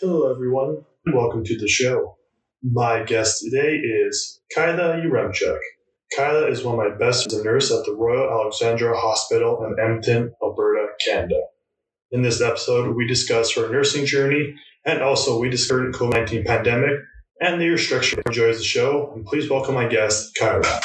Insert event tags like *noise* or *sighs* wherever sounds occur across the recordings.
Hello, everyone, welcome to the show. My guest today is Kyla Yaremchuk. Kyla is one of my best friends, a nurse at the Royal Alexandra Hospital in Edmonton, Alberta, Canada. In this episode, we discuss her nursing journey and also we discuss the COVID 19 pandemic and the restriction. Enjoys the show, and please welcome my guest, Kyla.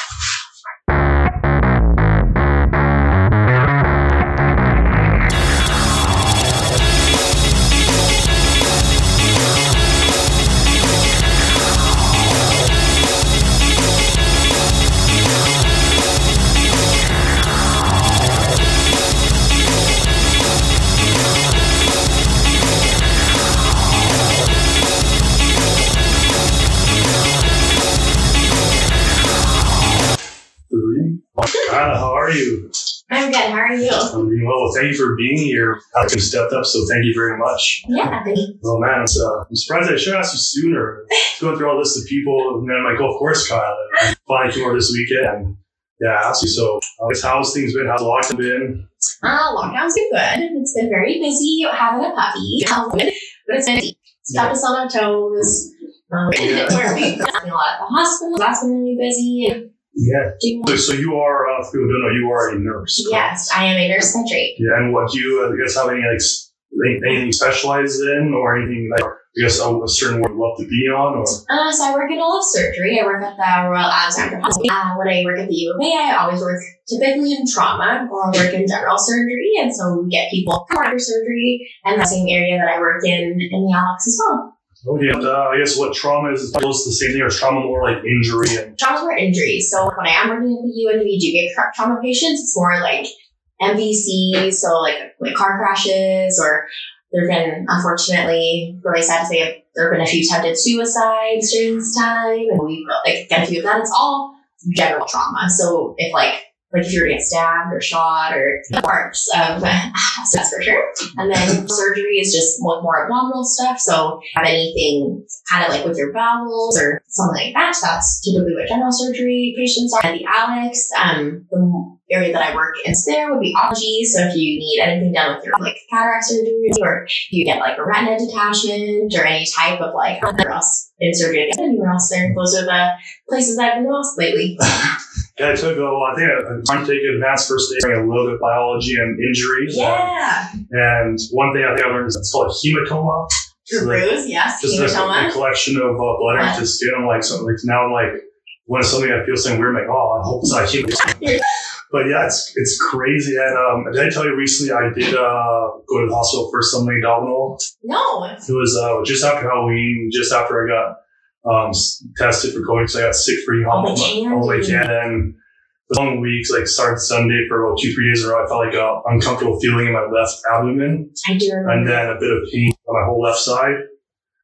Are you? I'm doing well. Thank you for being here. How you stepped up, so thank you very much. Yeah, Oh man, it's, uh, I'm surprised I should have asked you sooner. Going through all this of people, and then I'm like, oh, of course, Kyle. And I finally came over this weekend. Yeah, I asked you. So, I guess how's things been? How's the lockdown been? Uh, lockdown's been good. It's been very busy having a puppy. Um, But it's been it's kept us on our toes. Um, Yeah. *laughs* we've been a lot at the hospital. That's been really busy. Yeah. doing So, so you are, uh, for people don't know, you are a nurse. correct? yes, I am a nurse by trade. Yeah, and what do you, uh, I guess, have any, like, anything you specialize in or anything, like, I guess, a, a certain word you love to be on? Or Uh, so I work in all of surgery. I work at the Royal Alexandra Hospital. Uh, when I work at the U of A, I always work typically in trauma or I work in general surgery. And so we get people after surgery and the same area that I work in in the Alex as well. Okay, and, uh, I guess what trauma is, is close to the same thing, or is trauma more like injury and traumas or injuries. So when I am working at the U and we do get trauma patients, it's more like MVC, so like like car crashes, or there've been unfortunately really sad to say there have been a few attempted suicides during this time, and we've like a few of that. It's all general trauma. So if like like if you were to get stabbed or shot or parts of *laughs* so that's for sure. And then surgery is just more, more abdominal stuff. So have anything kind of like with your bowels or something like that. That's typically what general surgery patients are. At the Alex, um, the area that I work in there would be oncology. So if you need anything done with your like cataract surgery or you get like a retina detachment or any type of like anywhere else in surgery, anywhere else there, those are the places that I've been most lately. *laughs* Yeah, I took a a, I think I'm take advanced first aid, a little bit of biology and injuries. Yeah. And one thing I think I learned is it's called a hematoma. So, like, Bruise, yes. just like a, Hematoma. collection of uh, blood into the skin. I'm like, something like now I'm like, when something I feel something weird, I'm like, oh, I hope it's not a hematoma. *laughs* but yeah, it's it's crazy. And um, did I tell you recently I did uh, go to the hospital for something abdominal? No. It was uh, just after Halloween, just after I got um, tested for COVID because I got sick hard. the all the way. And the long weeks, like started Sunday for about two, three days in a row, I felt like a uncomfortable feeling in my left abdomen I do remember. and then a bit of pain on my whole left side.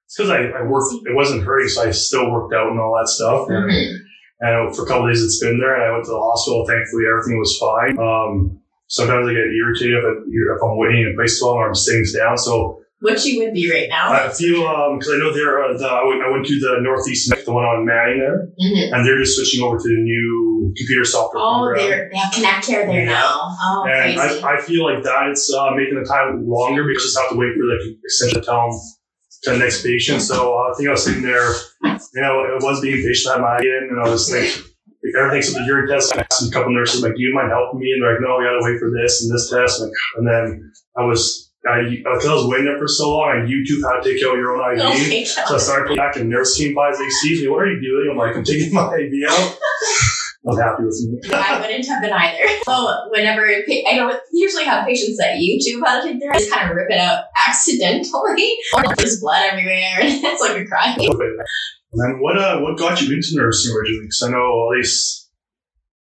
It's because I, I worked, it wasn't hurting, so I still worked out and all that stuff. And, Mhm. and for a couple of days it's been there and I went to the hospital. Thankfully, everything was fine. Um, sometimes I get irritated if, I, if I'm waiting in place too long or I'm sitting down. So Which you would be right now. I feel, um, cause I know they're, uh, the, I went, I went to the Northeast, the one on Manning there, Mhm. and they're just switching over to the new computer software Oh, they have Connect Care there Yeah. now. Oh, And crazy. I, I feel like that it's uh, making the time longer because you just have to wait for the extension to tell them to the next patient. So uh, I think I was sitting there, you know, it was being patient at my in, and I was like, like everything except the urine test. I asked a couple nurses, like, do you mind helping me? And they're like, no, we got to wait for this and this test. And, and then I was, I, because I was waiting there for so long, I YouTube how to take out your own IV. *laughs* oh So I started back and nurse came by, like, excuse me, what are you doing? I'm like, I'm taking my IV out. *laughs* I was happy with me. I wouldn't have been either. So whenever I don't usually have patients that YouTube how to take their, I just kind of rip it out accidentally, *laughs* or there's blood everywhere, and it's like a crime. And then what uh what got you into nursing originally? Because I know at least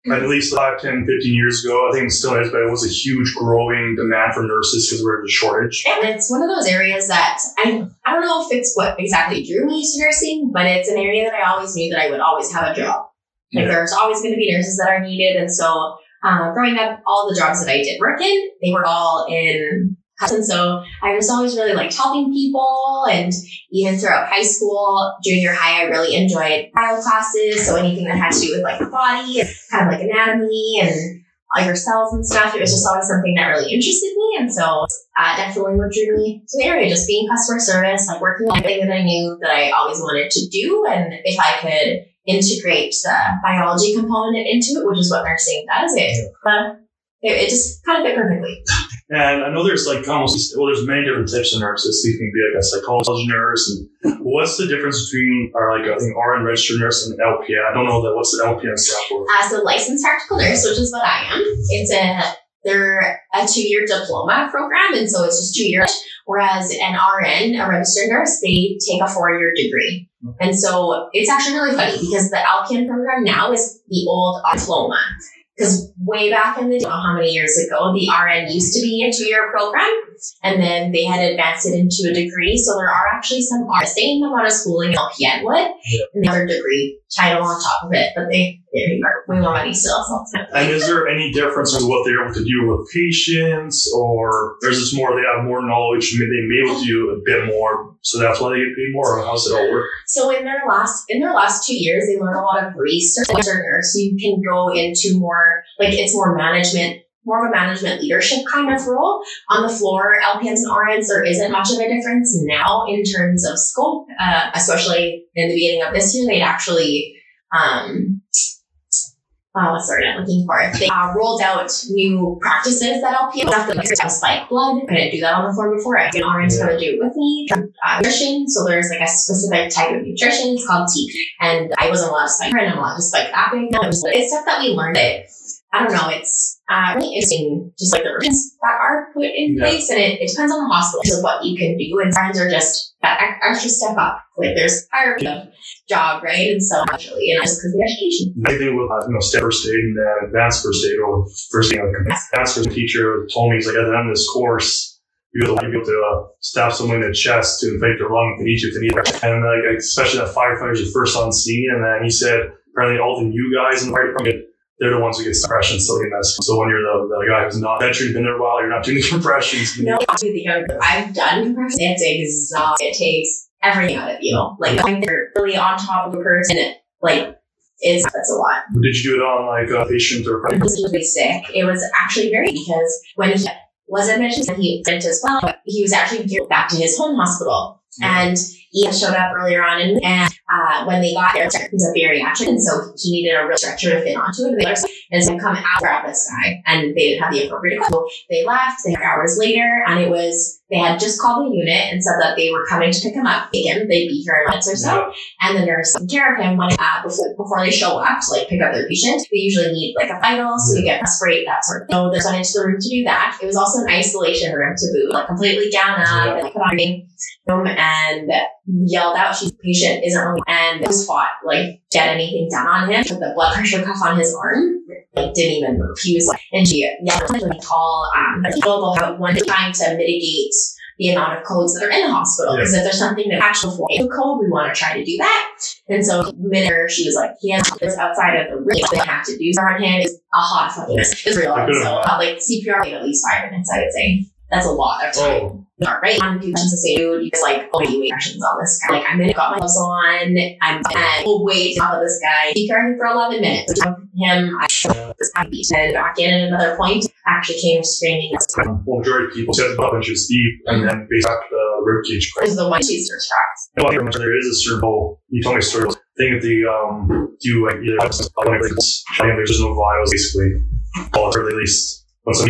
at least 5, 10, 15 years ago, I think it still is, but it was a huge growing demand for nurses because we're in a shortage. And it's one of those areas that I I don't know if it's what exactly drew me to nursing, but it's an area that I always knew that I would always have a job. Like Yeah. there's always going to be nurses that are needed, and so uh, growing up, all the jobs that I did work in, they were all in. And so I was always really liked helping people, and even throughout high school, junior high, I really enjoyed bio classes. So anything that had to do with like the body, and kind of like anatomy, and all your cells and stuff. It was just always something that really interested me. And so uh, definitely what drew me to the area, just being customer service, like working on everything that I knew that I always wanted to do. And if I could integrate the biology component into it, which is what nursing does, it, uh, it, it just kind of fit perfectly. And I know there's like almost well, there's many different types of nurses. You can be like a psychology nurse, and what's the difference between or like I think RN registered nurse and LPN? I don't know that. What's the LPN stand for? As a licensed practical nurse, which is what I am, it's a they're a two year diploma program, and so it's just two years. Whereas an RN, a registered nurse, they take a four year degree. And so it's actually really funny because the LPN program now is the old diploma. Because way back in the day, how many years ago, the RN used to be a two year program and then they had advanced it into a degree. So there are actually some are the same amount of schooling LPN would yeah. and the other degree title on top of it, but they, they are way more money still. So. And is there any difference in what they're able to do with patients or there's just more, they have more knowledge, they may be able to do a bit more, so that's why they get paid more, or how's it all work? So in their last, in their last two years, they learn a lot of research, so you can go into more, like it's more management more of a management leadership kind of role. On the floor, LPNs and RNs, there isn't much of a difference now in terms of scope, uh, especially in the beginning of this year. They'd actually, um, oh, what's the word I'm looking for? They uh, rolled out new practices that LPNs have to spike blood. I didn't do that on the floor before. I an RN's going to do it with me. Uh, nutrition. So there's like a specific type of nutrition. It's called tea. And I wasn't allowed to spike her and I'm allowed to spike that. It's stuff that we learned it. I don't know. It's uh, really interesting, just like the routines that are put in yeah. place. And it, it depends on the hospital of what you can do. And friends are just that extra step up. Like there's higher job, right? And so actually, and just because of the education. Anything with uh, you know step first aid and then advanced first aid or first aid, like advanced first teacher told me he's like at the end of this course. You have to be able to uh, stab someone in the chest to inflate their lung if they need to, if they need. And like, especially that firefighters are first on scene. And then he said, apparently all the new guys in the fire department they're the ones who get compressions still in this. So when you're the, the guy who's not veteran, been there a while, you're not doing *laughs* the compressions. No, I've done compressions. It's exhausting. It takes everything out of you. Like going there really on top of a person, like it's that's a lot. Did you do it on like a patient or? He was really sick. It was actually very because when he was admitted, he went as well. He was actually back to his home hospital, yeah. and Ian showed up earlier on, and, and uh, when they got there, he's a bariatric, and so he needed a real stretcher to fit onto it. And so come out grab this guy, and they didn't have the appropriate equipment. They left. They hours later, and it was they had just called the unit and said that they were coming to pick him up. Again, they'd be here in minutes or so, and the nurse took care of him when uh, before before they show up to like pick up their patient. They usually need like a vital, so you get respirate that sort of thing. So they went into the room to do that. It was also an isolation room to boot, like completely down up yeah. and like, put on room and yelled out, "She's patient isn't really," and was fought like get anything done on him. The blood pressure cuff on his arm like didn't even move. He was like, and she yelled really call um, people have one trying to mitigate the amount of codes that are in the hospital. Because yeah. if there's something that actually for a code, we want to try to do that. And so minute she was like, he has this outside of the room. They have to do on him is a hot fucking is real. So uh, like CPR at least five minutes, I would say. That's a lot of time. Oh not right. On to dude, you just like, oh, you wait questions on this guy. Like, I'm gonna got my gloves on. I'm and we'll wait top of this guy. He carried for 11 minutes. Him, I was happy. And back in at another point, actually came screaming. Well, majority of people said about inches deep and then based off the rib cage. Is the one cheese tracks. Well, there is a certain You told me a story. Thing at the um, do like either there's just no vials basically, or at least once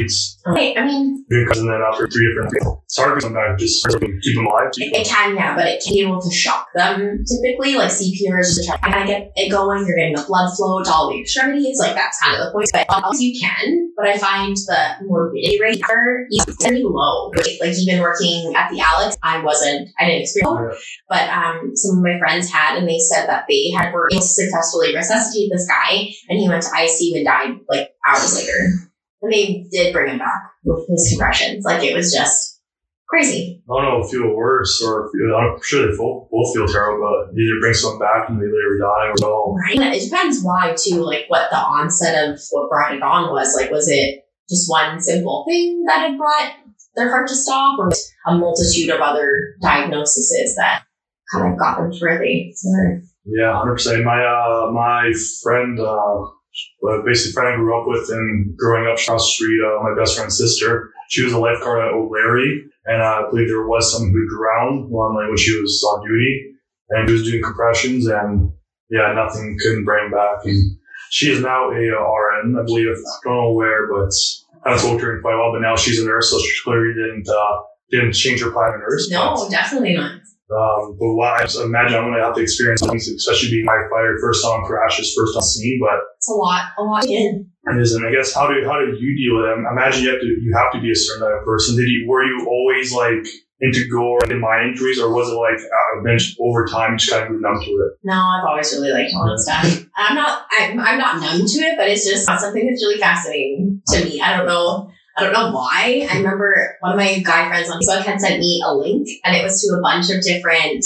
a week. I mean, and then after three different people, it's hard to sometimes just keep them alive. Keep it, it can, yeah, but it can be able to shock them. Typically, like CPR is just trying to get it going. You're getting the blood flow to all the extremities. Like that's kind of the point. But you can, but I find the morbidity rate are pretty low. Like even working at the Alex, I wasn't, I didn't experience, yeah. but um, some of my friends had, and they said that they had were able to successfully resuscitate this guy, and he went to ICU and died like hours later. And they did bring him back with his compressions. Like it was just crazy. I don't know if feel worse or feel, I'm sure they both, both feel terrible, but either bring someone back and they later die or no. Right. It depends why too, like what the onset of what brought it on was. Like was it just one simple thing that had brought their heart to stop or a multitude of other diagnoses that kind of got them to really Yeah, hundred percent. My uh my friend uh but basically friend I grew up with and growing up across the street, uh, my best friend's sister. She was a lifeguard at O'Leary, and I believe there was someone who drowned one night when she was on duty, and she was doing compressions, and yeah, nothing couldn't bring back. And she is now a uh, RN, I believe. I don't know where, but I that's what during quite well. But now she's a nurse, so she clearly didn't uh, didn't change her plan to nurse. No, definitely not. Um, but what I just imagine I'm going to have to experience things, especially being firefighter, first on crashes, first on scene. But It's a lot, a lot in. it isn't. I guess how do how do you deal with them? Imagine you have to you have to be a certain type of person. Did you were you always like into gore and mind injuries, or was it like uh, bench over time just kind of moved numb to it? No, I've always really liked all that stuff. I'm not, I'm, I'm not numb to it, but it's just something that's really fascinating to me. I don't know. I don't know why. I remember one of my guy friends on Facebook had sent me a link, and it was to a bunch of different.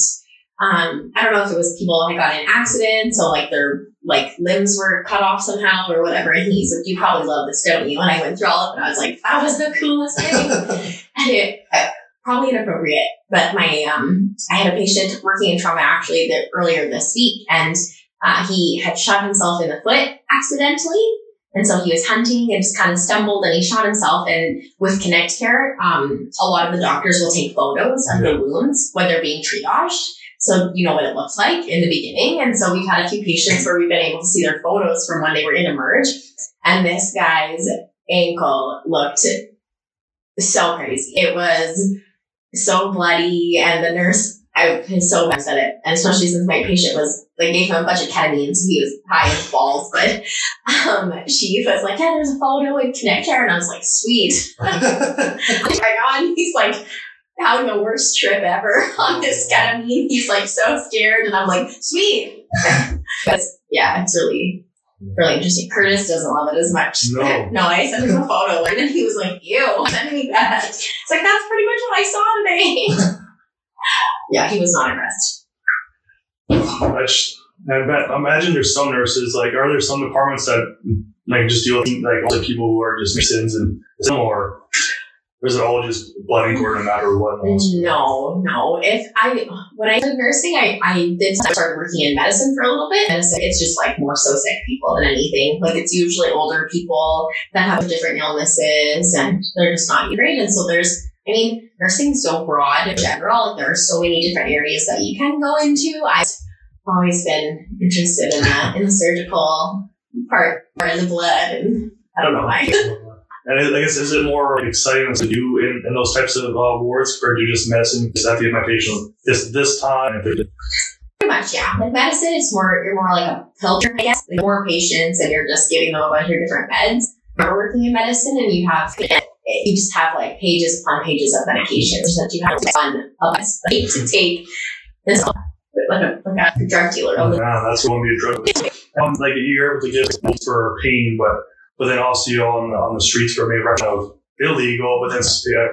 Um, I don't know if it was people who had gotten in accidents, so like their like limbs were cut off somehow or whatever. And he's like, "You probably love this, don't you?" And I went through all of it, and I was like, "That was the coolest thing." *laughs* and it uh, probably inappropriate, but my um, I had a patient working in trauma actually that earlier this week, and uh, he had shot himself in the foot accidentally. And so he was hunting and just kind of stumbled and he shot himself. And with Connect Care, um, a lot of the doctors will take photos of the wounds when they're being triaged. So you know what it looks like in the beginning. And so we've had a few patients where we've been able to see their photos from when they were in Emerge. And this guy's ankle looked so crazy. It was so bloody and the nurse I was so mad at it. And especially since my patient was like gave him a bunch of ketamine, so he was high as balls. But um she was like, Yeah, there's a photo with Connect Care and I was like, sweet. *laughs* right on. He's like having the worst trip ever *laughs* on this ketamine. He's like so scared and I'm like, sweet. *laughs* Because yeah, it's really really interesting. Curtis doesn't love it as much. No. no, I sent him a photo and then he was like, ew, send me that. It's like, that's pretty much what I saw today. Yeah, he was not impressed. I just, I bet, imagine there's some nurses like are there some departments that like just deal with like all the people who are just citizens and some or is it all just blood and gore no matter what? No, no. If I when I did nursing, I, I did start working in medicine for a little bit, and it's, it's just like more so sick people than anything. Like it's usually older people that have different illnesses, and they're just not great. And so there's, I mean, nursing's so broad in general. Like there are so many different areas that you can go into. I've always been interested in that in the surgical part, or in the blood, and I don't know why. And I guess is it more exciting to do in, in those types of uh, wards or do just medicine? Because I have to get my patient this this time. Pretty much, yeah. Like medicine, it's more you're more like a filter, I guess. Like more patients, and you're just giving them a bunch of different meds. You're working in medicine, and you have you just have like pages upon pages of medications that you have to on a like, to take. This like a, like a drug dealer. oh, man, that's going to be a drug. Um, like you're able to get for pain, but but then also you on the on the streets for maybe now illegal, but then yeah,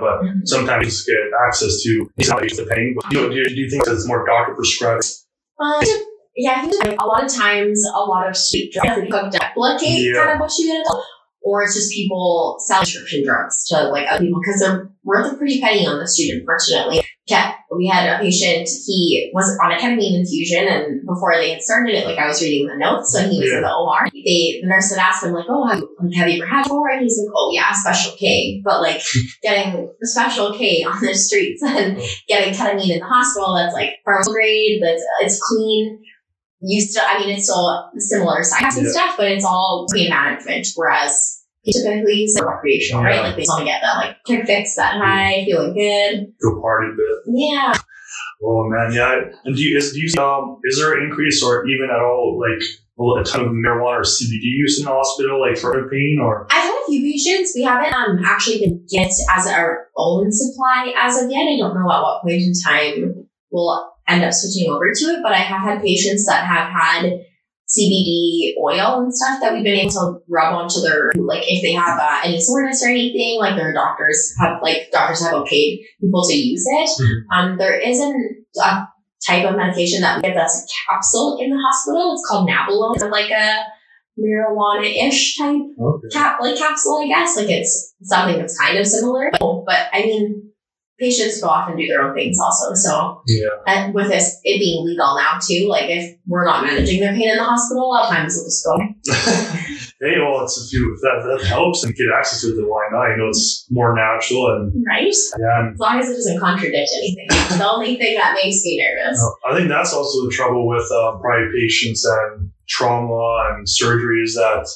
but sometimes you just get access to these medications the pain. But you know, do, you, do you think it's more doctor prescribed? Um, yeah, I think like, a lot of times, a lot of street drugs like duplicate Yeah. kind of what you get, or it's just people selling prescription drugs to like other people because they're worth a pretty penny on the street. Unfortunately, yeah, we had a patient. He was on a ketamine infusion, and before they had started it, like I was reading the notes when he was in the OR. They the nurse had asked him like, "Oh, have, like, have you ever had before?" And he's like, "Oh yeah, special K." But like *laughs* getting the special K on the streets and oh. getting ketamine in the hospital that's like pharmaceutical grade, that's it's clean. You still, I mean, it's still similar science and stuff, but it's all pain management. Whereas typically it's recreational, right? Like they just want to get that like quick fix, that high, feeling good. Go party bit. Yeah. Oh man, yeah. And do you is do you see, um is there an increase or even at all like a ton of marijuana or CBD use in the hospital like for pain or? I've had a few patients. We haven't um, actually been get as our own supply as of yet. I don't know at what point in time we'll end up switching over to it, but I have had patients that have had CBD oil and stuff that we've been able to rub onto their like if they have uh, any soreness or anything, like their doctors have like doctors have okayed people to use it. Mhm. Um, there isn't a type of medication that we get that's a capsule in the hospital. It's called Nabilone. It's like a marijuana-ish type Okay. cap like capsule, I guess. Like it's something that's kind of similar. But I mean, patients go off and do their own things also. So, Yeah. and with this it being legal now too, like if we're not managing their pain in the hospital, a lot of times we'll just go. *laughs* hey, well, it's if you if that, that helps and get access to it, then why not? You know, it's more natural and Right? yeah. As long as it doesn't contradict anything. The only thing that makes me nervous. I think that's also the trouble with um, probably patients and trauma and surgery is that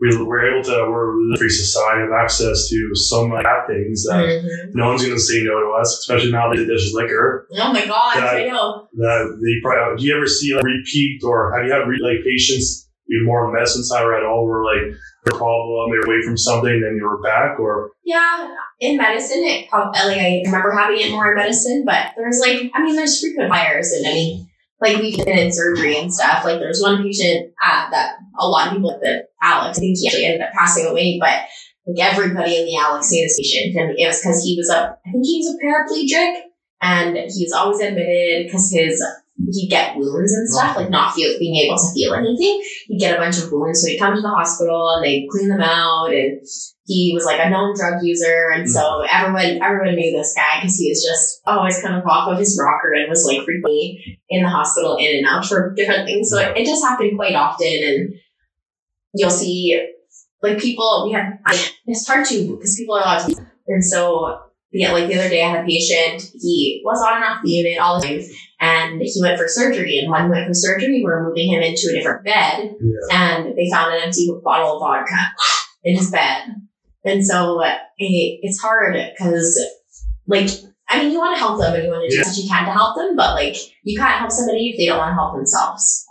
we, we're able to, we're a free society have access to so many bad things that Mhm. no one's going to say no to us, especially now that there's liquor. Oh my god, Yeah. I know. That they probably, do you ever see like repeat or have you had re- like patients be more on the medicine side or at all where like the problem, they're away from something, then you're back or Yeah, in medicine, it probably like I remember having it more in medicine, but there's like I mean, there's frequent fires in any like we've been in surgery and stuff. Like there's one patient uh, that a lot of people at the Alex, I think he actually ended up passing away, but like everybody in the Alex this patient, and it was because he was a I think he was a paraplegic, and he was always admitted because his he'd get wounds and stuff, like not feel being able to feel anything. He'd get a bunch of wounds, so he'd come to the hospital and they'd clean them out and he was like a known drug user, and so mm. everyone everyone knew this guy because he was just always kind of off of his rocker and was like frequently in the hospital in and out for different things. So it, it just happened quite often, and you'll see like people we have. It's hard to because people are allowed to, and so yeah, like the other day I had a patient. He was on and off the unit all the time, and he went for surgery. And when he went for surgery, we were moving him into a different bed, yeah. and they found an empty bottle of vodka in his bed. And so it, it's hard because, like, I mean, you want to help them and you want to do Yeah. what you can to help them, but like, you can't help somebody if they don't want to help themselves.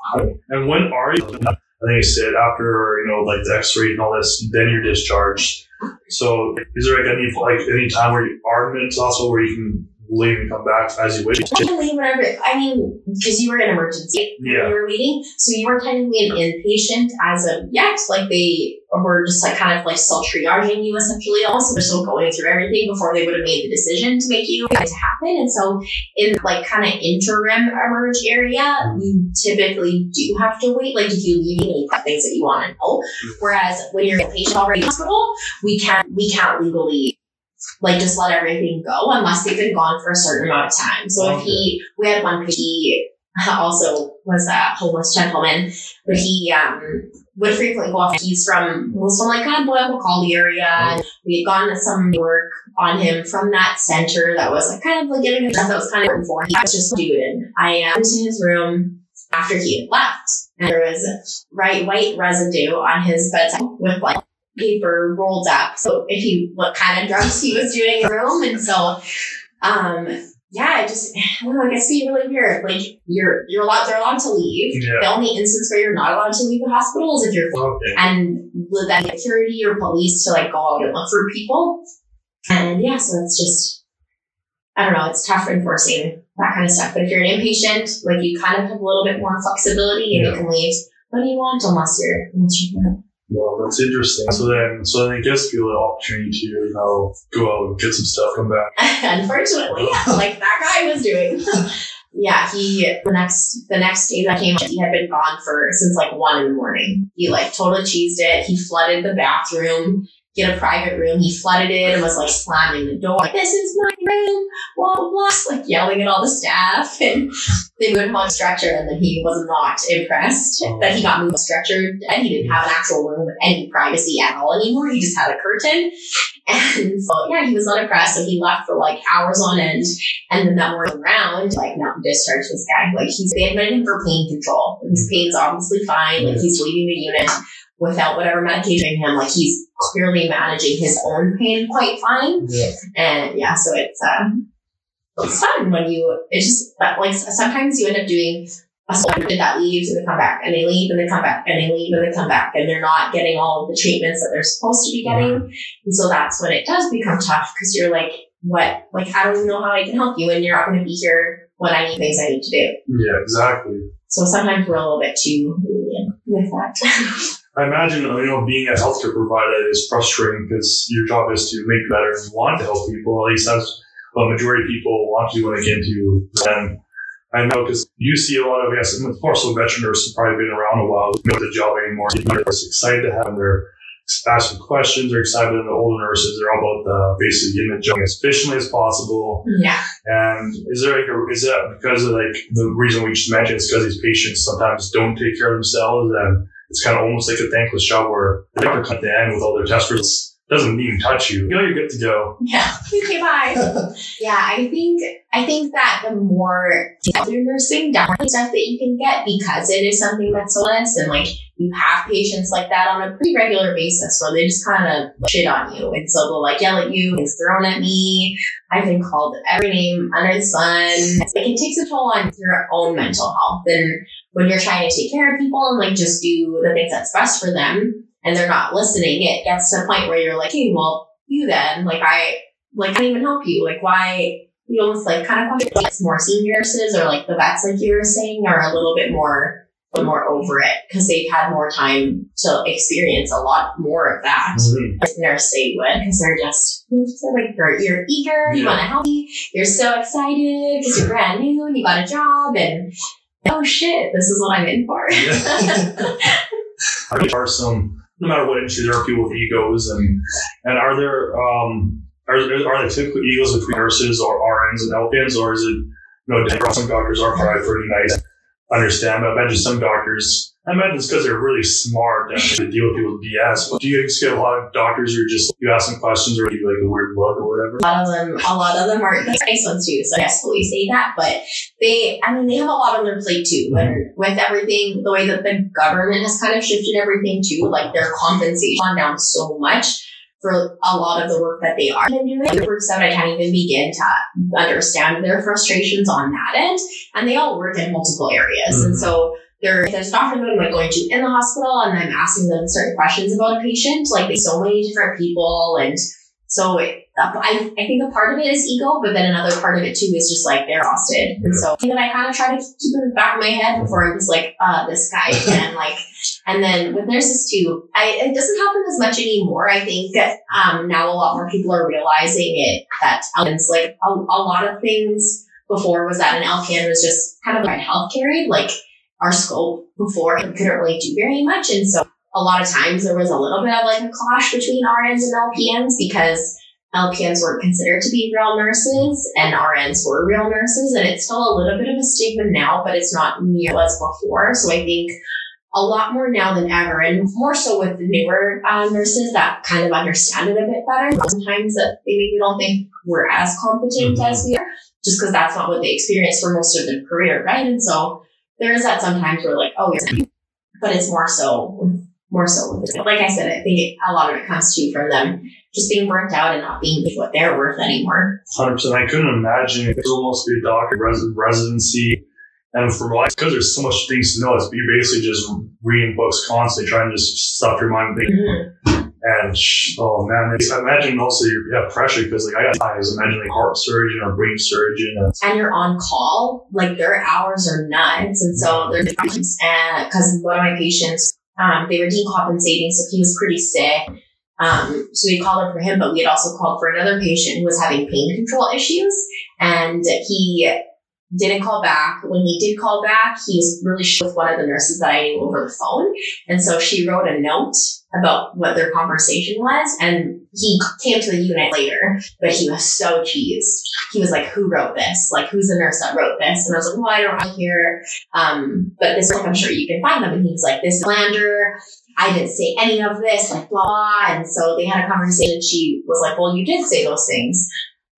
And when are you? I think you said after you know like the X-ray and all this, then you're discharged. So is there like any like any time where you are in hospital where you can leave and come back as you wish? You can leave whenever. I mean, because you were in emergency Yeah. you were leaving, so you weren't technically an inpatient as of yet. Like they were just like kind of like still triaging you essentially. Also, they're still going through everything before they would have made the decision to make you to happen. And so, in like kind of interim emerge area, mm-hmm. you typically do have to wait. Like if you leave any things that you want to know. Mm-hmm. Whereas when you're a patient already in hospital, we can't we can't legally like just let everything go unless they've been gone for a certain amount of time. So if he, we had one, he *laughs* also was a homeless gentleman, but he um, would frequently go off. He's from was from like kind of Boyle McCauley area. And we had gone to some work on him from that center that was like kind of like getting stuff that was kind of important for. him. He was just dude, and I uh, went to his room after he had left, and there was right white residue on his bedside with like paper rolled up. So if he what kind of drugs he was doing in the room, and so um yeah, it just I don't know, it gets to be really weird. Like you're you're allowed they're allowed to leave. Yeah. The only instance where you're not allowed to leave the hospital is if you're Okay. and with that security or police to like go out and look for people. And yeah, so it's just I don't know, it's tough enforcing that kind of stuff. But if you're an inpatient, like you kind of have a little bit more flexibility and Yeah. you can leave when you want unless you're unless you're Well, that's interesting. So then, so then it gives people an opportunity to you know go out and get some stuff, come back. *laughs* Unfortunately, yeah, *laughs* like that guy was doing. *laughs* yeah, he the next the next day that came, he had been gone for since like one in the morning. He like totally cheesed it. He flooded the bathroom. Had a private room. He flooded it and was like slamming the door. Like, this is my room. Blah blah blah. Like yelling at all the staff. *laughs* And they moved him on a stretcher, and then he was not impressed oh. that he got moved on stretcher. And he didn't have an actual room with any privacy at all anymore. He just had a curtain. And so, yeah, he was not impressed. So he left for like hours on end. And then that morning around, like, no, discharge this guy. Like, he's they admitted him for pain control. His pain's obviously fine. Like, he's leaving the unit without whatever medication him. Like, he's clearly managing his own pain quite fine. Yeah. And yeah, so it's, um, it's fun when you, it's just but, like sometimes you end up doing a soldier that leaves and they come back and they leave and they come back and they leave and they come back and they're not getting all of the treatments that they're supposed to be getting. And so that's when it does become tough because you're like, what? Like, I don't even know how I can help you and you're not going to be here when I need things I need to do. Yeah, exactly. So sometimes we're a little bit too lenient with that. *laughs* I imagine you know being a healthcare provider is frustrating because your job is to make better and want to help people. At least that's what a majority of people want to do when they get into them. I know because you see a lot of yes, and more so veteran nurses have probably been around a while, know the job anymore. They're excited to have them. They're asking questions. They're excited. And the older nurses, they're all about the basically getting the job as efficiently as possible. Yeah. And is there like a, is that because of like the reason we just mentioned is because these patients sometimes don't take care of themselves and it's kind of almost like a thankless job where they doctor cut the end with all their test results doesn't even touch you. You know you're good to go. Yeah. *laughs* Okay, bye. *laughs* yeah, I think I think that the more you're nursing, the stuff that you can get because it is something that's so less and like you have patients like that on a pretty regular basis where they just kind of shit on you. And so they'll like yell at you, it's thrown at me. I've been called every name under the sun. Like it takes a toll on your own mental health. And when you're trying to take care of people and like just do the things that's best for them, and they're not listening, it gets to a point where you're like, hey, well, you then, like, I, like, can't even help you. Like, why, you almost like kind of question it's more senior nurses or like the vets, like you were saying, are a little bit more, more over it because they've had more time to experience a lot more of that. Mm-hmm. As nurse they would because they're just, they're like, you're, you're eager, you want to help me, you're so excited because you're brand new and you got a job and, oh shit, this is what I'm in for. There *laughs* are some, no matter what industry, there are people with egos, and and are there um are are there typical egos between nurses or RNs and LPNs, or is it you know different? some doctors are probably pretty nice, understand, but I imagine some doctors. I imagine it's because they're really smart and they deal with people's BS. But do you get a lot of doctors who are just you ask them questions or give you like a weird look or whatever? a lot of them, a lot of them are nice ones too. So yes, fully say that, but they, I mean, they have a lot on their plate too. And mm-hmm. with everything, the way that the government has kind of shifted everything too, like their compensation gone down so much for a lot of the work that they are doing. It works out. I can't even begin to understand their frustrations on that end. And they all work in multiple areas. And Mhm. so there, there's doctor that I'm like going to in the hospital and I'm asking them certain questions about a patient. Like so many different people and so it, I, I think a part of it is ego, but then another part of it too is just like they're exhausted. And so and then I kind of try to keep it in the back of my head before I'm just like, uh, this guy *laughs* again, like, and then with nurses too, I, it doesn't happen as much anymore. I think that, um, now a lot more people are realizing it, that it's like a, a lot of things before was that an LPN was just kind of like health carried, like our scope before it couldn't really do very much. And so a lot of times there was a little bit of like a clash between RNs and LPNs because LPNs weren't considered to be real nurses and RNs were real nurses. And it's still a little bit of a stigma now, but it's not near as before. So I think a lot more now than ever, and more so with the newer uh, nurses that kind of understand it a bit better. Sometimes that maybe don't think we're as competent Mhm. as we are, just because that's not what they experience for most of their career, right? And so there is that sometimes we're like, oh, but it's more so with more so. Like I said, I think a lot of it comes too from them just being burnt out and not being what they're worth anymore. Hundred percent. I couldn't imagine it was almost a doctor res- residency, and for life because there's so much things to know. It's you're basically just reading books constantly, trying to just stuff your mind. Thinking. And sh- oh man, it's, I imagine also you have pressure because like I got eyes. Imagine like heart surgeon or brain surgeon. And it's, And you're on call, like their hours are nuts. And so there's and because one of my patients, um, they were decompensating, so he was pretty sick. Um, so we called her for him, but we had also called for another patient who was having pain control issues, and he didn't call back. When he did call back, he was really with one of the nurses that I knew over the phone. And so she wrote a note about what their conversation was. And he came to the unit later, but he was so cheesed. He was like, who wrote this? Like, who's the nurse that wrote this? And I was like, well, I don't know here. Um, but this, like, I'm sure you can find them. And he was like, this is slander. I didn't say any of this, like, blah, blah. And so they had a conversation. And she was like, well, you did say those things.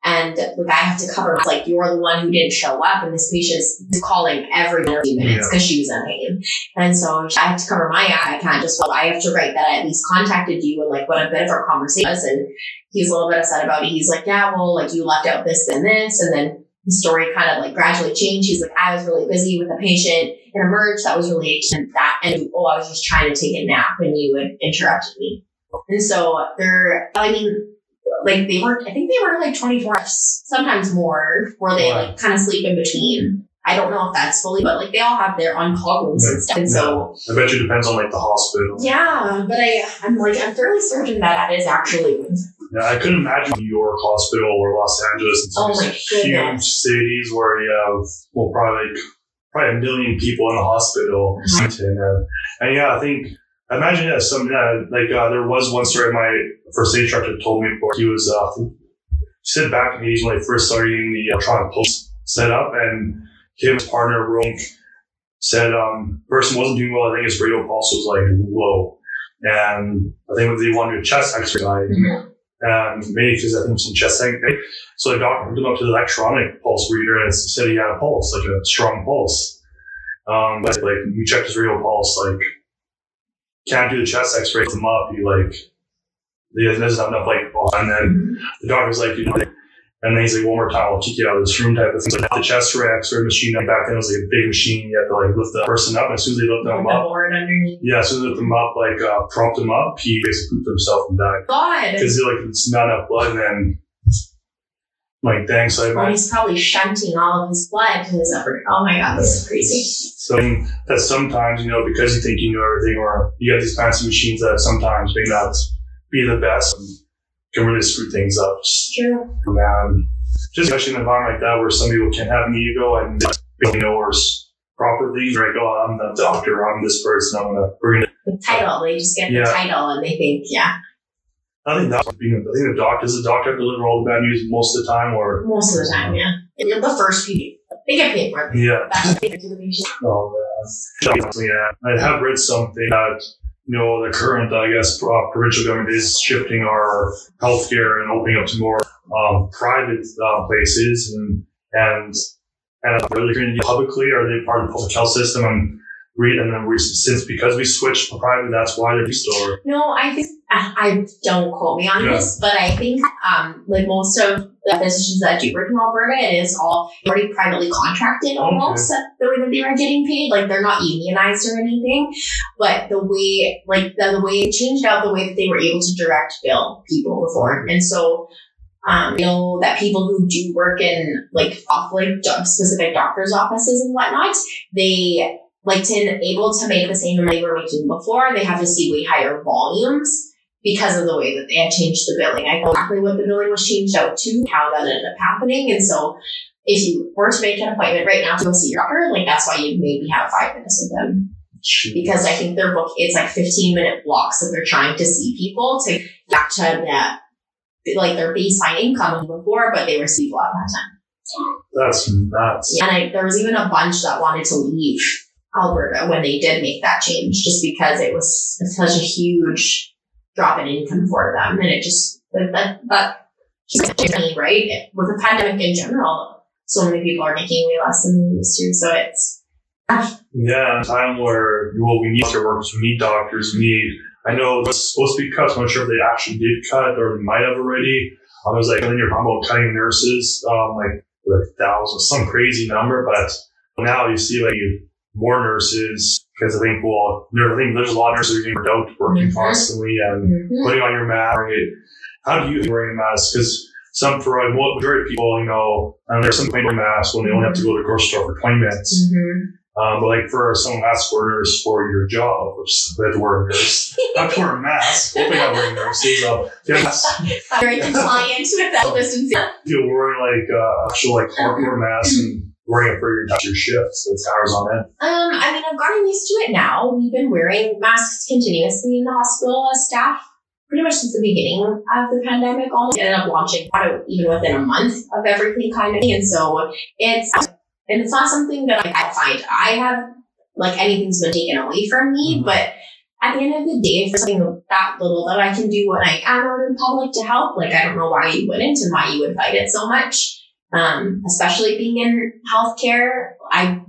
And like I have to cover, like you're the one who didn't show up, and this patient is calling every few minutes because she was in pain. And so I have to cover my eye. I can't just, well, I have to write that I at least contacted you and like what a bit of our conversation was. And he's a little bit upset about it. He's like, yeah, well, like you left out this and this. And then his story kind of like gradually changed. He's like, I was really busy with a patient and emerged. That was really and that. And oh, I was just trying to take a nap and you had interrupted me. And so they're, I mean, like they work, I think they work like 24 hours, sometimes more, where they Wow. like kind of sleep in between. I don't know if that's fully, but like they all have their on call rooms and stuff. And so, I bet you it depends on like the hospital. yeah, but I, I'm like, I'm fairly certain that that is actually, Yeah, I couldn't imagine New York Hospital or Los Angeles and some Oh huge cities where you have well probably like probably a million people in the hospital. Mhm. And, uh, and yeah, I think imagine yeah, some yeah, like uh, there was one story my first aid instructor told me before he was uh, sit back in the when I first started getting the electronic pulse set up, and him his partner Ronk said um person wasn't doing well. I think his radial pulse was like low, and I think they wanted a chest X-ray. Mhm. And maybe because I think some chest thing. So the doctor hooked him up to the electronic pulse reader and said he had a pulse, like a strong pulse. Um, but like we checked his real pulse, like can't do the chest X-ray him up. He like doesn't have enough like, pulse. and then the doctor's like, you know, and then he's like, one more time, I'll kick you out of this room type of thing. Like the chest ray X-ray machine back then was like a big machine. You had to like lift the person up. And as soon as they lift them the up, yeah, as soon as they lift them up, like uh, propped him up, he basically pooped himself and died God. because like it's not enough blood. And then like, so I Well, he's probably shunting all of his blood to his upper. Oh my god, this is crazy. So that sometimes, you know, because you think you know everything, or you have these fancy machines that sometimes may not be the best and can really screw things up. True. Man, just especially in an environment like that where some people can have an ego and they know or properly. They're like, oh, I'm the doctor, I'm this person, I'm gonna, we're gonna. The title, they just get Yeah. the title and they think, yeah, I think that's being. I think the doctor does the doctor deliver all the bad news most of the time, or most of the time, yeah. The first few, they get paid for it. yeah. That's what they do to the patient. Oh, man. Yeah. I have read something that, you know, the current, I guess, uh, provincial government is shifting our healthcare and opening up to more um, private uh, places. And, and, and are they going to publicly? Are they part of the public health system? And and then we, since because we switched to private, that's why they're store. No, I think I, don't quote me on Yeah. this, but I think um like most of the physicians that do work in Alberta, it is all already privately contracted almost at the way that they were getting paid. Like they're not unionized or anything, but the way like the, the way it changed out the way that they were able to direct bill people before, and so. Um, you know that people who do work in like off like specific doctors' offices and whatnot, they like to able to make the same amount they were making before, they have to see way higher volumes because of the way that they had changed the billing. I know exactly what the billing was changed out to, how that ended up happening. And so if you were to make an appointment right now to go see your doctor, like that's why you maybe have five minutes with them. Because I think their book it's like 15 minute blocks that they're trying to see people to get to that like their baseline income before, but they receive a lot of that time. That's nuts. And I, there was even a bunch that wanted to leave Alberta when they did make that change, just because it was such a huge drop in income for them, and it just that that, right with the pandemic in general. So many people are making way less than they used to, so it's Yeah, a time where well, we need healthcare workers, we need doctors, we need. I know it's supposed to be cut. So I'm not sure if they actually did cut or might have already. It was like then you're talking about cutting nurses, um, like like thousands, some crazy number. But now you see like more nurses because I think well, there, I think there's a lot of nurses who are getting out working Mhm. constantly and Mhm. putting on your mask. Right? How do you wearing a mask? Because some for a majority of people, you know, and there's some people masks when they only have to go to the grocery store for 20 minutes. Mhm. Um, but like for some mask wearers for your job, which they have to wear a nurse, not to wear a mask. Hopefully not wearing nurses. Um, yes, very compliant with that distancing. you're wearing like uh, actual like hardcore mask and wearing it for your, your shift, so it's hours on end. Um, I mean, I've gotten used to it now. We've been wearing masks continuously in the hospital as staff pretty much since the beginning of the pandemic. Almost ended up launching even within a month of everything kind of thing. And so it's and it's not something that I, I find I have like anything's been taken away from me, Mhm. but at the end of the day, for something that little that I can do when I am out in public to help, like I don't know why you wouldn't and why you would fight it so much. Um, especially being in healthcare, I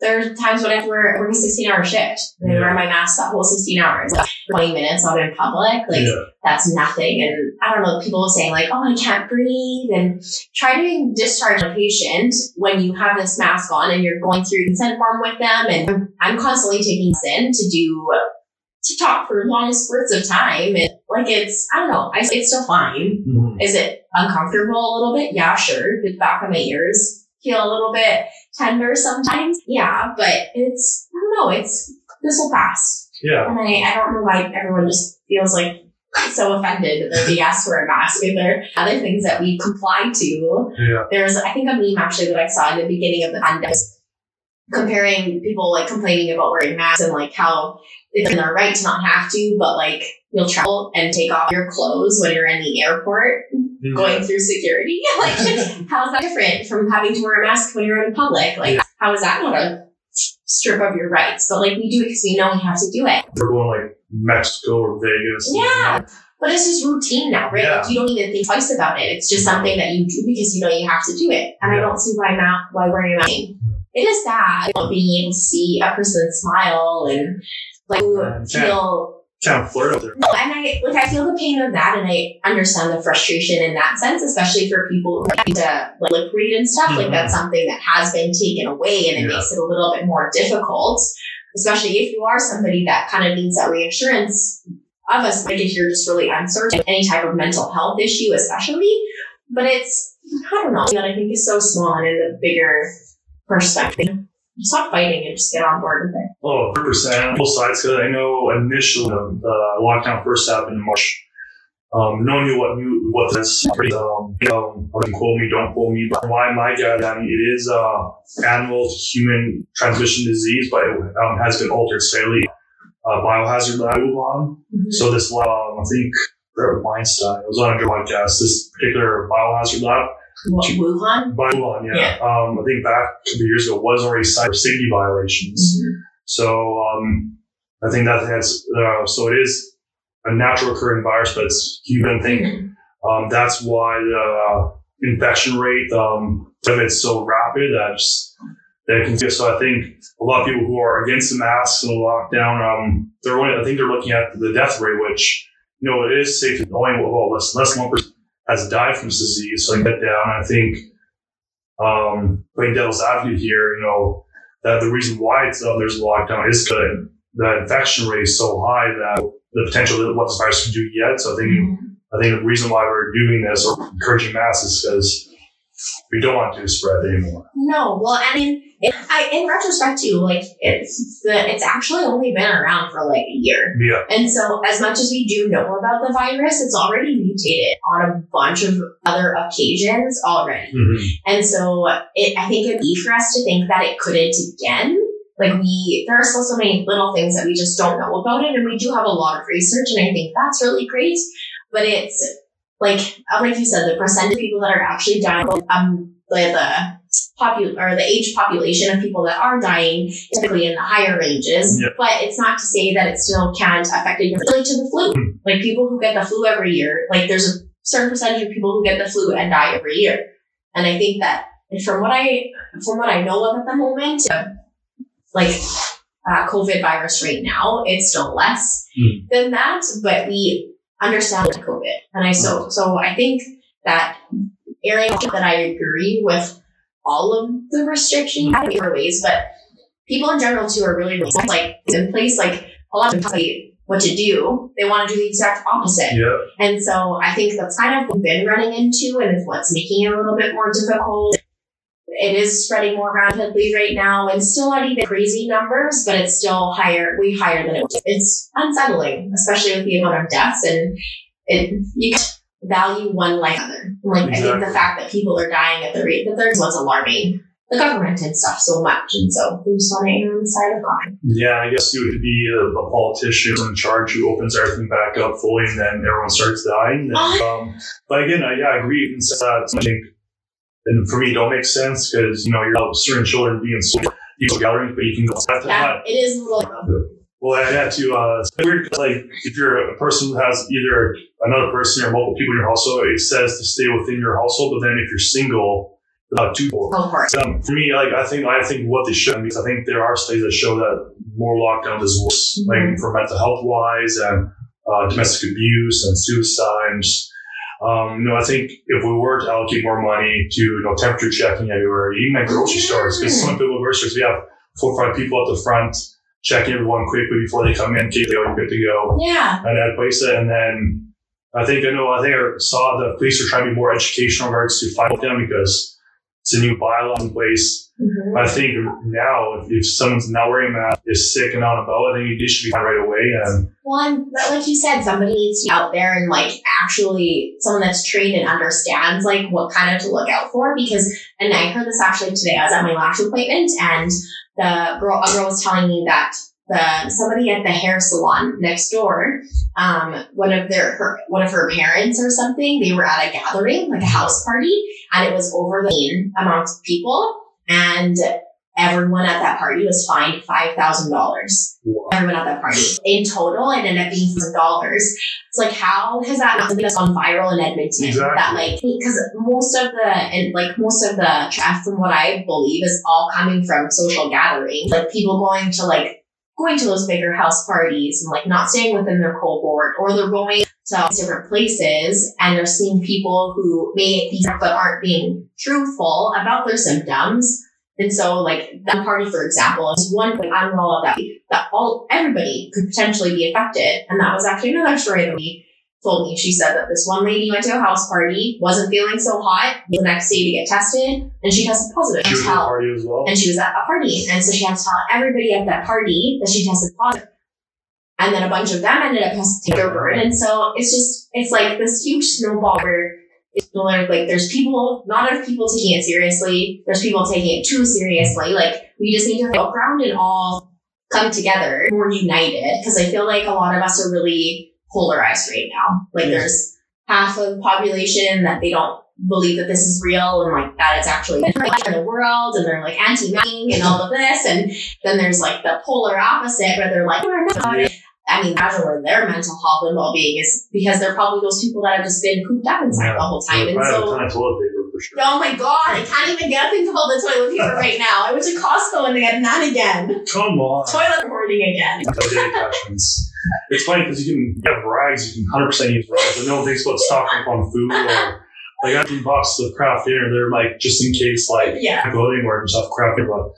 there's times when I have to wear work a 16 hour shift and I Yeah. wear my mask that whole 16 hours, like 20 minutes out in public. Like yeah, that's nothing. And I don't know, people saying like, oh, I can't breathe. And try to discharge a patient when you have this mask on and you're going through your consent form with them. And I'm, constantly taking this in to do, to talk for long spurts of time. And like it's, I don't know, I, it's still fine. Mhm. Is it uncomfortable a little bit? Yeah, sure. The back of my ears feel a little bit tender sometimes. Yeah, but it's, I don't know, it's, this will pass. yeah. And I, I don't know why everyone just feels like *laughs* so offended that they asked for a mask. And there are other things that we comply to. yeah. There's, I think, a meme actually that I saw in the beginning of the pandemic. comparing people like complaining about wearing masks and like how it's in their right to not have to, but like you'll travel and take off your clothes when you're in the airport Mm-hmm. going through security. *laughs* like, *laughs* how's that different from having to wear a mask when you're in public? Like, Yeah. how is that not a strip of your rights? But like, we do it because we know we have to do it. We're going like Mexico or Vegas. Yeah. But it's just routine now, right? Yeah. Like you don't even think twice about it. It's just something that you do because you know you have to do it. And I don't see why ma- why wearing a mask. It is sad know, being able to see a person smile and like feel Kind of there. no, and I like I feel the pain of that, and I understand the frustration in that sense, especially for people who need to like lip read and stuff. Like Mhm. that's something that has been taken away, and it Yeah. makes it a little bit more difficult, especially if you are somebody that kind of needs that reassurance of us. Like if you're just really uncertain, any type of mental health issue, especially. But it's I don't know that I think is so small and in the bigger perspective. Stop fighting and just get on board with it. Oh, 100% both sides. Because I know initially the uh, lockdown first happened in March. Um, no one knew what knew what this. Um, you know, don't quote me, don't quote me. But why my guy, I mean, it is uh, animal to human transmission disease, but it um, has been altered slightly. Uh, biohazard lab Wuhan. So this lab, um, I think, Weinstein, it was on a podcast. This particular biohazard lab, What, Wuhan? by Wuhan, yeah. Um, I think back a couple years ago was already cited for safety violations. So um, I think that has uh, so it is a natural occurring virus, but it's human thing. Um, that's why the infection rate um, of it's so rapid that just, that it can so I think a lot of people who are against the masks and the lockdown, um, they're only, I think they're looking at the death rate, which you know it is safe. Only well, less less than one percent has died from this disease, so I get down. I think um, playing devil's advocate here, you know, that the reason why it's uh, there's a lockdown is because the infection rate is so high that the potential that what this virus can do yet. So I think I think the reason why we're doing this or encouraging masks is because we don't want to spread anymore. No, well, I mean, it, I, in retrospect too, like it's the it's actually only been around for like a year, Yeah, and so as much as we do know about the virus, it's already mutated on a bunch of other occasions already, mm-hmm. and so it, I think it'd be for us to think that it couldn't again. Like we, there are still so many little things that we just don't know about it, and we do have a lot of research, and I think that's really great. But it's like, like you said, the percentage of people that are actually dying, um, the the popu- or the age population of people that are dying typically in the higher ranges. Yeah. But it's not to say that it still can't affect it differently to the flu. Like people who get the flu every year, like there's a certain percentage of people who get the flu and die every year. And I think that from what I from what I know of at the moment, like uh, COVID virus right now, it's still less Mm. than that, but we understand COVID. And I so so I think that area that I agree with all of the restrictions in different ways, but people in general too are really, really like in place. Like a lot of them tell you what to do, they want to do the exact opposite. yeah, And so I think that's kind of what we've been running into, and it's what's making it a little bit more difficult. It is spreading more rapidly right now, and still not even crazy numbers, but it's still higher, way higher than it was. It's unsettling, especially with the amount of deaths, and it you can't value one like other. Like I think the fact that people are dying at the rate that there's was alarming the government and stuff so much, and so we just want to err on the side of caution. yeah. I guess you would be a, a politician in charge who opens everything back up fully, and then everyone starts dying. Then, uh-huh. um, but again, I, yeah, I agree. Since that, uh, I think, and for me, it don't make sense because you know you're certain children being social gatherings, but you can go. Yeah, it is a little. Um, Well, I had to. Uh, it's weird 'cause, like if you're a person who has either another person or multiple people in your household, it says to stay within your household. But then if you're single, about two people. For. Um, for me, like I think I think what they should because I think there are studies that show that more lockdown is worse, Mhm. like for mental health wise and uh, domestic abuse and suicides. Um, you know, I think if we were to allocate more money to you know temperature checking everywhere, even at grocery stores, because some people at grocery stores we have four or five people at the front checking everyone quickly before they come in, keep they are good to go Yeah. and that place it. And then I think I know I think I saw the police are trying to be more educational in regards to fight them because it's a new bylaw in place. Mhm. I think now, if, if someone's not wearing a mask, is sick and out about, I think they should be fined right away. And One, but like you said, somebody needs to be out there and like actually someone that's trained and understands like what kind of to look out for. Because, and I heard this actually today. I was at my lash appointment, and the girl, a girl was telling me that the somebody at the hair salon next door, um, one of their her, one of her parents or something, they were at a gathering, like a house party, and it was over the amount of people, and everyone at that party was fined five thousand dollars everyone at that party. In total, it ended up being dollars. It's like, how has that not something that's gone viral in Edmonton? Exactly. That like, because most of the and like most of the traffic, from what I believe, is all coming from social gatherings, like people going to like going to those bigger house parties and like not staying within their cohort, or they're going to different places and they're seeing people who may be but aren't being truthful about their symptoms. And so, like that party, for example, is one thing I know that that all everybody could potentially be affected. And that was actually another story that we told me. She said that this one lady went to a house party, wasn't feeling so hot, the next day to get tested, and she tested positive. she was at Tell- party as well. and she was at a party, and so she had to tell everybody at that party that she tested positive. And then a bunch of them ended up testing their bird, and so it's just it's like this huge snowball where it's like there's people, not enough people taking it seriously. There's people taking it too seriously. Like we just need to look around and all come together, more united, because I feel like a lot of us are really polarized right now. Like there's half of the population that they don't believe that this is real and like that it's actually in the world and they're like anti-masking and all of this and then there's like the polar opposite where they're like we're not I mean, imagine where their mental health and well-being is because they're probably those people that have just been cooped up inside the whole time. And so, toilet paper for sure. oh my god, I can't even get a thing called the toilet paper *laughs* right now. I went to Costco and they had none again. Come on. Toilet hoarding again. *laughs* It's funny because you can have rags, you can 100% use rags, but no one thinks about stocking up on food or like I two boxes of Kraft Dinner. They're like just in case like Yeah. Go anywhere and stuff Kraft Dinner. But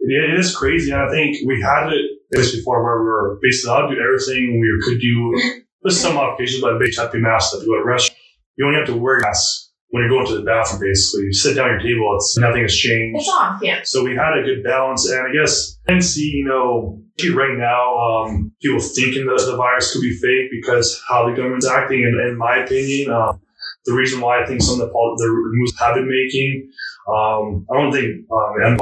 it, it is crazy. And I think we had it this before where we were basically allowed to do everything we could do. *laughs* There's some modifications, but they have to be masked up. You go to a restaurant, you only have to wear masks when you're going to the bathroom. Basically, you sit down at your table. It's nothing has changed. It's off, yeah. So we had a good balance, and I guess can see, you know, right now, um, people thinking that the virus could be fake because how the government's acting. And in my opinion, um, the reason why I think some of the, the moves have been making, um, I don't think um, it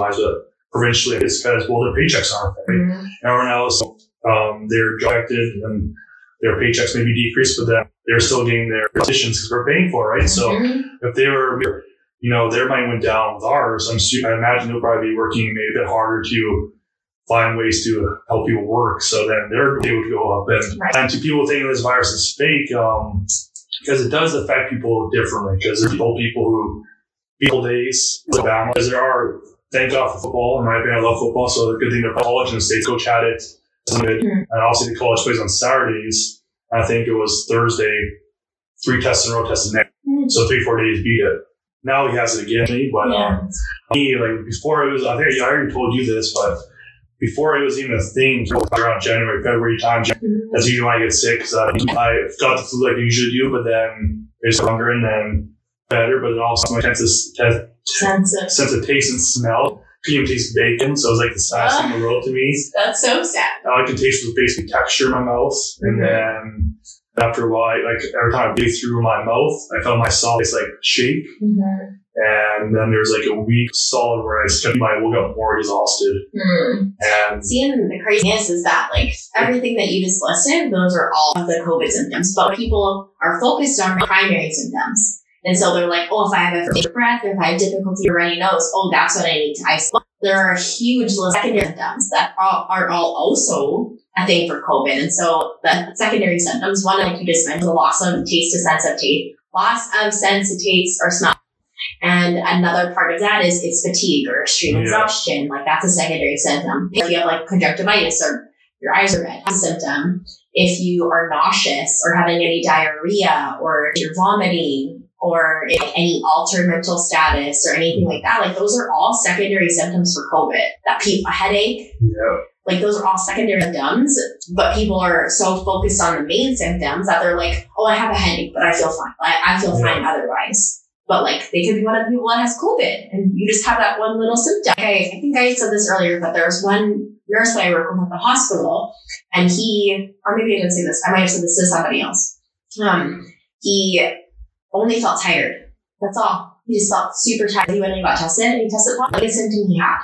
provincially is because well, their paychecks aren't paid. Mhm. Everyone else, um, they're directed and their paychecks may be decreased, but then they're still getting their positions because we're paying for it, right? So Mhm. if they were, you know, their money went down with ours, I'm su- I imagine they'll probably be working maybe a bit harder to find ways to help people work. So then they're able to go up. And, Right. and to people thinking this virus is fake, um, because it does affect people differently. Because there's people, people who people days, because there are, thank God for football. In my opinion, I love football. So the good thing about college and the state coach had it. And obviously the college plays on Saturdays. I think it was Thursday, three tests in a row tested negative. Mhm. So three, four days beat it. Now he has it again, but Yeah. um, me like before it was. I think I already told you this, but before it was even a thing around January, February time, Mhm. that's usually when I get sick I, I got the flu like I usually do, but then it's stronger and then better, but then also my test te- Sense of- sense of taste and smell. Couldn't even taste bacon, so it was like the saddest thing in the world to me. That's so sad. All I could taste was basically texture in my mouth, and Mhm. then after a while, like every time I breathed through my mouth, I felt my solids like shake. Mhm. And then there was like a week solid where I spent my woke up more exhausted. Mm. And Seeing the craziness is that like everything that you just listed, those are all the COVID symptoms. But people are focused on primary symptoms. And so they're like, oh, if I have a breath, if I have difficulty runny nose, oh, that's what I need to isolate. There are a huge list of secondary symptoms that are, are all also a thing for COVID. And so the secondary symptoms, one like you just mentioned, the loss of taste to sense of taste, loss of sense to taste or smell. And another part of that is it's fatigue or extreme Yeah. exhaustion. Like that's a secondary symptom. If you have like conjunctivitis or your eyes are red, a symptom. If you are nauseous or having any diarrhea or you're vomiting or any altered mental status or anything like that, like those are all secondary symptoms for COVID. That pe- a headache, yeah, like those are all secondary symptoms, but people are so focused on the main symptoms that they're like, oh, I have a headache, but I feel fine. I, I feel fine otherwise. but like they could be one of the people that has COVID and you just have that one little symptom. I, I think I said this earlier, but there was one nurse that I work with at the hospital and he, or maybe I didn't say this, I might have said this to somebody else. Um, he only felt tired. That's all. He just felt super tired. He went and got tested and he tested positive. The symptom he had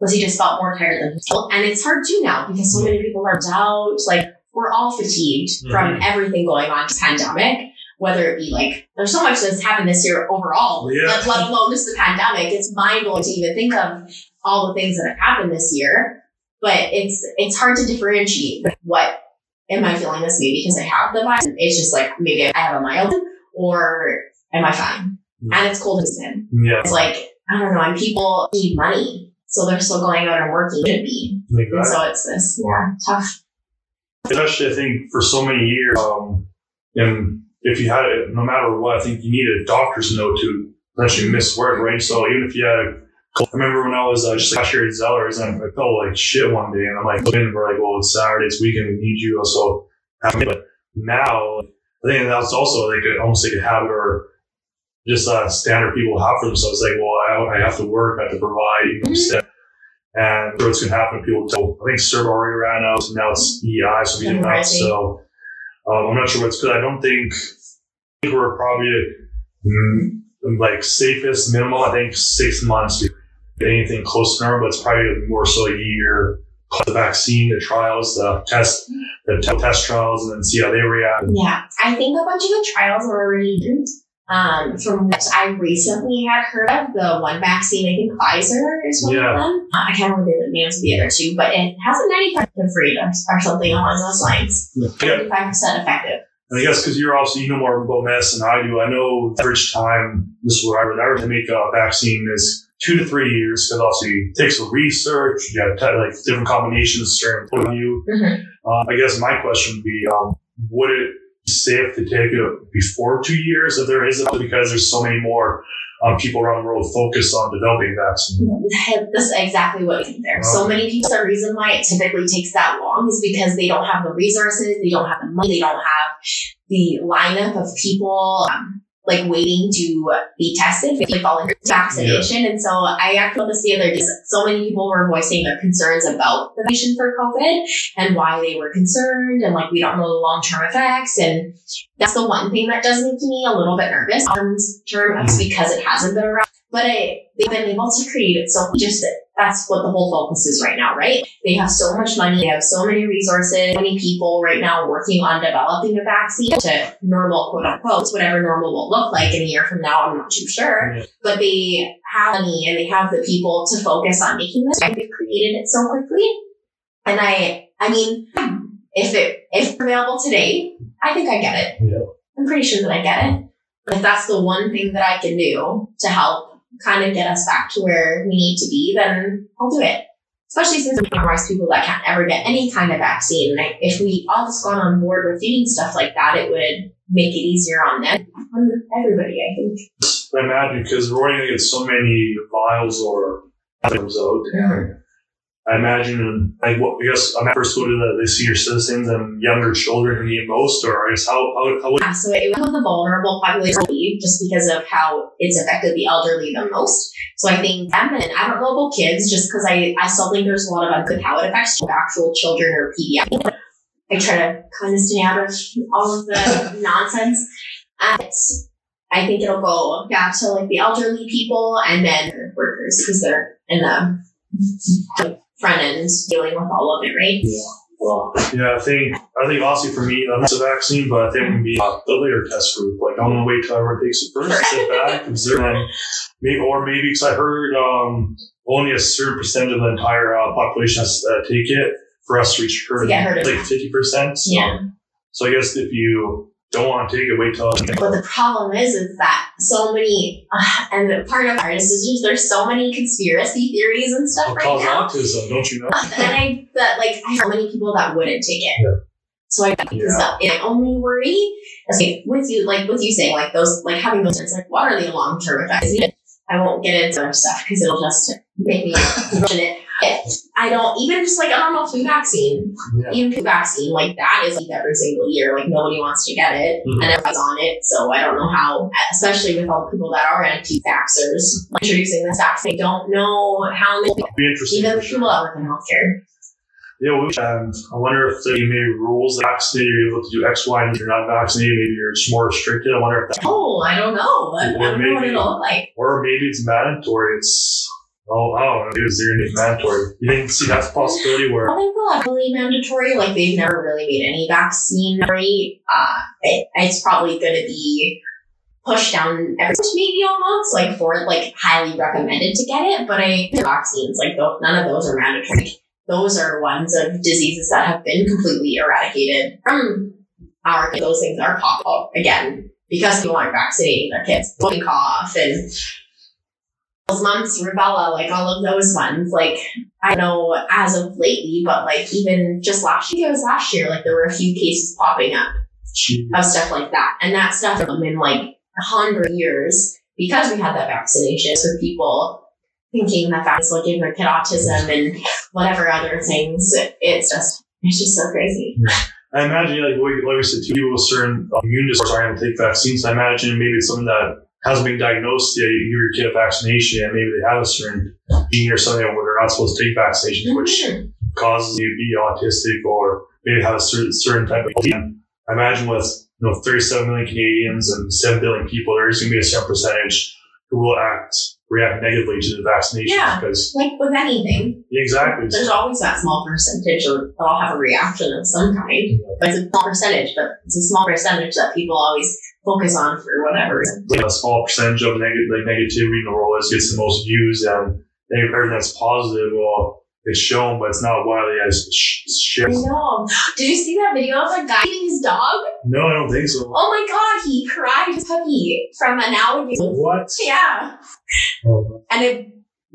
was he just felt more tired than felt. And it's hard too now because so many people are out. Like we're all fatigued mm-hmm. from everything going on pandemic whether it be like there's so much that's happened this year overall, yeah. let, let alone just the pandemic. It's mind blowing to even think of all the things that have happened this year. But it's it's hard to differentiate what am I feeling this maybe because I have the virus. It's just like maybe I have a mild or am I fine? Mm-hmm. And it's cold as in Yeah. It's like I don't know, and people need money. So they're still going out and working should be. Exactly. And so it's this yeah, tough. Especially I think for so many years, um, and if you had it, no matter what, I think you need a doctor's note to essentially miss work, right? So even if you had a I remember when I was uh, just last year at Zellers and I felt like shit one day and I'm like, looking, we're like, well, it's Saturday, it's weekend, we need you. So, but now I think that's also like a, almost like a habit or just a standard people have for themselves. Like, well, I, I have to work, I have to provide, you know, mm-hmm. and what's going to happen. People, so I think CERB already ran out, so now it's EI, so we didn't have, so um, I'm not sure what's good. I don't think, I think we're probably mm, like safest minimal. I think six months, anything close to normal, but it's probably more so a year. The vaccine, the trials, the test, the test trials, and then see how they react. Yeah, I think a bunch of the trials were already. Um, from what I recently had heard of, the one vaccine, I think Pfizer is one yeah. of them. Uh, I can't remember the names of the other two, but it has a 95% rate or, something along those lines. Yeah. 95% effective. And I guess because you're also, you know more about medicine than I do, I know the average time, this is what I would to make a vaccine is two to three years because obviously it takes the research, you have like different combinations, certain point of view. Mm-hmm. Uh, I guess my question would be, um, would it safe to take it before two years if there isn't because there's so many more um, people around the world focused on developing vaccines. That's exactly what there. Okay. So many people. The reason why it typically takes that long is because they don't have the resources, they don't have the money, they don't have the lineup of people um, like waiting to be tested if they fall into vaccination. Yeah. And so I actually this the other day, so many people were voicing their concerns about the vaccination for COVID and why they were concerned and like we don't know the long term effects. And that's the one thing that does make me a little bit nervous long term mm-hmm. because it hasn't been around. But I, they've been able to create it so just that's what the whole focus is right now, right? They have so much money, they have so many resources, so many people right now working on developing a vaccine to normal, quote unquote, whatever normal will look like in a year from now, I'm not too sure. But they have money and they have the people to focus on making this. They've created it so quickly. And I, I mean, if it, if available today, I think I get it. Yeah. I'm pretty sure that I get it. But if that's the one thing that I can do to help kind of get us back to where we need to be, then I'll do it. Especially since we are people that can't ever get any kind of vaccine. Like if we all just got on board with doing stuff like that, it would make it easier on them, on everybody, I think. I imagine because we're only going to get so many vials or items out. Yeah. I imagine, like, what, I guess I'm first go to the, the senior citizens and younger children who need most, or I guess how, how, how would... Yeah, so it was the vulnerable population just because of how it's affected the elderly the most. So I think them, and I don't know about kids, just because I, I still think there's a lot of ungood how it affects actual children or pediatrics. I try to kind of stay out of all of the *laughs* nonsense. I think it'll go back to like the elderly people and then workers because they're in the front end dealing with all of it, right? Yeah. Well, yeah, I think I think honestly for me, that's a vaccine, but I think it would be the later test group. Like I'm gonna wait till everyone takes it first, sit *laughs* back, observe, and maybe or maybe because I heard um, only a certain percentage of the entire uh, population has to uh, take it for us to reach herd, like fifty percent. So, yeah. So I guess if you don't want to take it, wait till. But the problem is, is that so many, uh, and part of ours is just there's so many conspiracy theories and stuff well, right now. autism, don't you know? Uh, *laughs* and I that like I have so many people that wouldn't take it. Yeah. So I yeah. And I only worry is like with you, like with you saying like those, like having those, it's like what are the long term effects? I won't get into other stuff because it'll just make me *laughs* question it. I don't even just like a normal flu vaccine, Yeah. even flu vaccine like that is like every single year. Like nobody wants to get it, Mhm. and everyone's on it. So I don't know how, especially with all the people that are anti-vaxxers like, introducing this vaccine. I don't know how many Be interesting. even sure. people that work in healthcare. Yeah, we, and I wonder if they maybe rules that vaccinated, you're able to do X, Y, and if you're not vaccinated, maybe you're just more restricted. I wonder if that, Oh, I don't know. I, I Or don't know what maybe- it'll look like. or maybe it's mandatory. It's, oh, I maybe it's they're gonna mandatory. You think, see, that's a possibility where, don't think they'll mandatory. Like they've never really made any vaccine mandatory. Uh, it, it's probably to be pushed down every maybe almost like for like highly recommended to get it. But I vaccines like none of those are mandatory. Those are ones of diseases that have been completely eradicated from our. Those things are possible again because people aren't vaccinating their kids. Cough and those mumps, rubella, like all of those ones. Like I know as of lately, but like even just last year, it was last year, like there were a few cases popping up gee, of stuff like that. And that stuff has been like a hundred years because we had that vaccination So people thinking that vaccines will give their kid autism and whatever other things. It's just it's just so crazy. I imagine, like, like like we said, too, people with certain immune disorders aren't going to take vaccines. I imagine maybe it's something that hasn't been diagnosed yet. You give your kid a vaccination, and maybe they have a certain gene or something where they're not supposed to take vaccinations, which Mhm. causes you to be autistic or maybe have a certain, certain type of gene. I imagine with you know 37 million Canadians and 7 billion people, there's going to be a certain percentage who will act react negatively to the vaccination Yeah. because Like with anything, exactly. there's always that small percentage that will have a reaction of some kind. But it's a small percentage, but it's a small percentage that people always focus on for whatever reason. a small percentage of negative like negativity in the world is gets the most views and everything that's positive well it's shown but it's not widely as sh- I shared. know. Did you see that video of a guy eating his dog? No, I don't think so. Oh my god, he cried his puppy from an alligator. What? Yeah. Oh, And it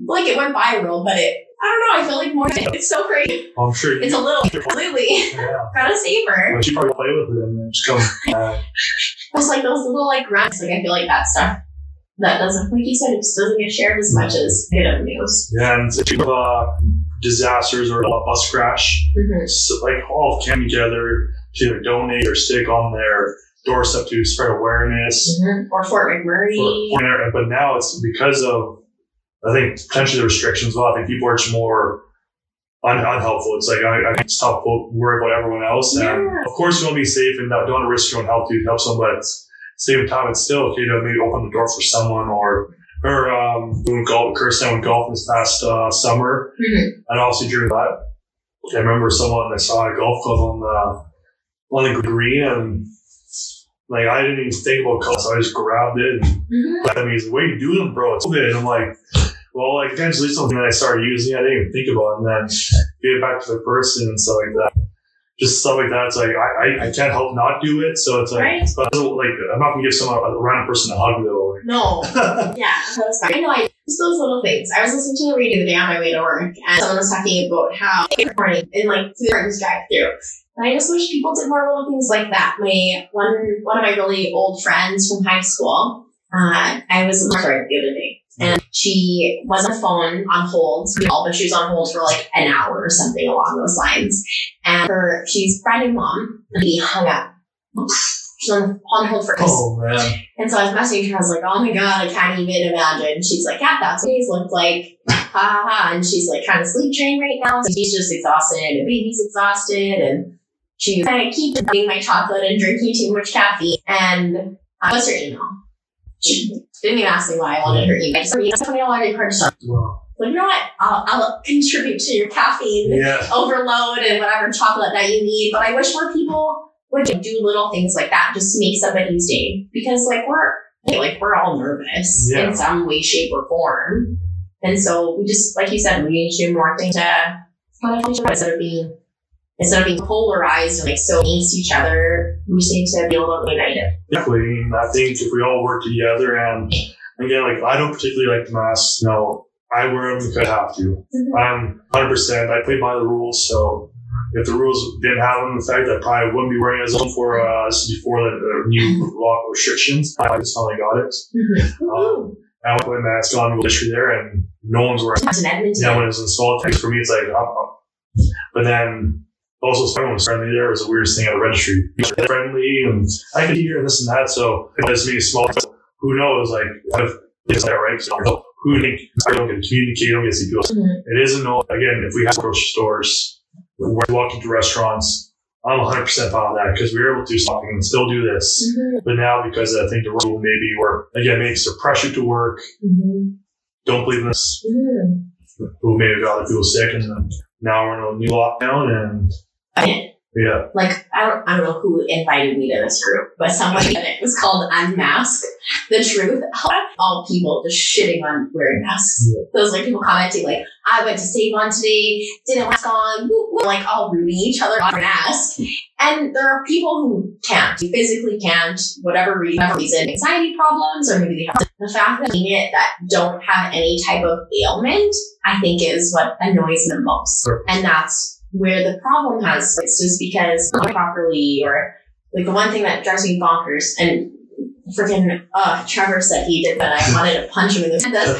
like it went viral, but it I don't know, I feel like more it's so crazy. I'm sure. It's a little *laughs* Lily. yeah. Gotta save her. But you probably play with it and then just come. Uh, *laughs* It's like those little like grunts, like I feel like that stuff that doesn't like you said, it just doesn't get shared as much as good news. yeah, and if you have uh, disasters or a bus crash, Mm-hmm. so, like all of came together to either donate or stick on their doorstep to spread awareness. Or Fort McMurray. for- but now it's because of I think potentially the restrictions. Well, I think people are just more un- unhelpful. It's like I, I can stop worrying about everyone else, and Yeah. of course you want to be safe and not, don't want to risk your own health to help someone. But same time, it's still okay to maybe open the door for someone or. Or um, doing golf, Kirsten went golf this past uh, summer, Mhm. and also during that, I remember someone I saw a golf club on the on the green, and like I didn't even think about golf, so I just grabbed it and Mhm. I mean, he's like, what are you doing, bro? It's COVID. And I'm like, well, like, eventually something that I started using, I didn't even think about it. And then give it back to the person and stuff like that. Just stuff like that. It's like, I, I, I can't help not do it. So it's like, Right. but like, I'm not going to give someone, a random person a hug, though. No. *laughs* Yeah, that was fine. I know, I just those little things. I was listening to the radio the day on my way to work, and someone was talking about how every morning in like through the drive through. And I just wish people did more little things like that. My one one of my really old friends from high school, uh, I was in her the other day. She was on the phone on hold, but she was on hold for like an hour or something along those lines. And her, she's mom, and he hung up. She's on, on hold for Oh, man. and so I was messaging her. I was like, "Oh my god, I can't even imagine." She's like, "Yeah, that's what days look like." Ha ha ha! And she's like kind of sleep trained right now. So she's just exhausted, and baby's exhausted, and she kind of keep eating my chocolate and drinking too much caffeine. And uh, what's her email? She didn't even ask me why I wanted her email. I just I wanted her to. Wow. Like, you know what? I'll, I'll contribute to your caffeine Yeah. overload and whatever chocolate that you need. But I wish more people would do little things like that just to make somebody's day. Because like we're like we're all nervous Yeah. in some way, shape, or form. And so we just like you said, we need to do more things to kind of instead of being instead of being polarized and like so against each other, we need to be a little united. Definitely. I think if we all work together and again, like, I don't particularly like the masks. No, I wear them because I have to. I'm 100%. I play by the rules. So if the rules didn't have an effect, I probably wouldn't be wearing as long for uh, this is before the uh, new law restrictions. I just finally got it. Woo-hoo. I went with my mask on, go history there, and no one's wearing. It's in Edmonton. Yeah, when it was installed, for me, it's like, oh, oh. but then also everyone was friendly there. It was the weirdest thing at the registry. Friendly, and I could hear this and that. So it was me small. Who knows? Like, if it's that right? So who think I don't get to communicate, don't get to see people. It isn't no. Again, if we have grocery stores, we're walking to restaurants. I'm 100 percent on that because we were able to do something and still do this. Mhm. But now, because I think the rule maybe where again makes the pressure to work, Mhm. don't believe in this, Mhm. who maybe got other people sick, and then now we're in a new lockdown, and I yeah, like I don't I don't know who invited me to this group, but someone it was called Unmask the Truth. *laughs* All people just shitting on wearing masks. Those like people commenting like, I went to Save On today, didn't mask on, woo, woo," like all rooting each other on mask. And there are people who can't, who physically can't, whatever reason, anxiety problems, or maybe they have the fact that it that don't have any type of ailment, I think is what annoys them most. Sure. And that's where the problem has it's just because properly or like the one thing that drives me bonkers and freaking uh Trevor said he did that I *laughs* wanted to punch him in the *laughs* head.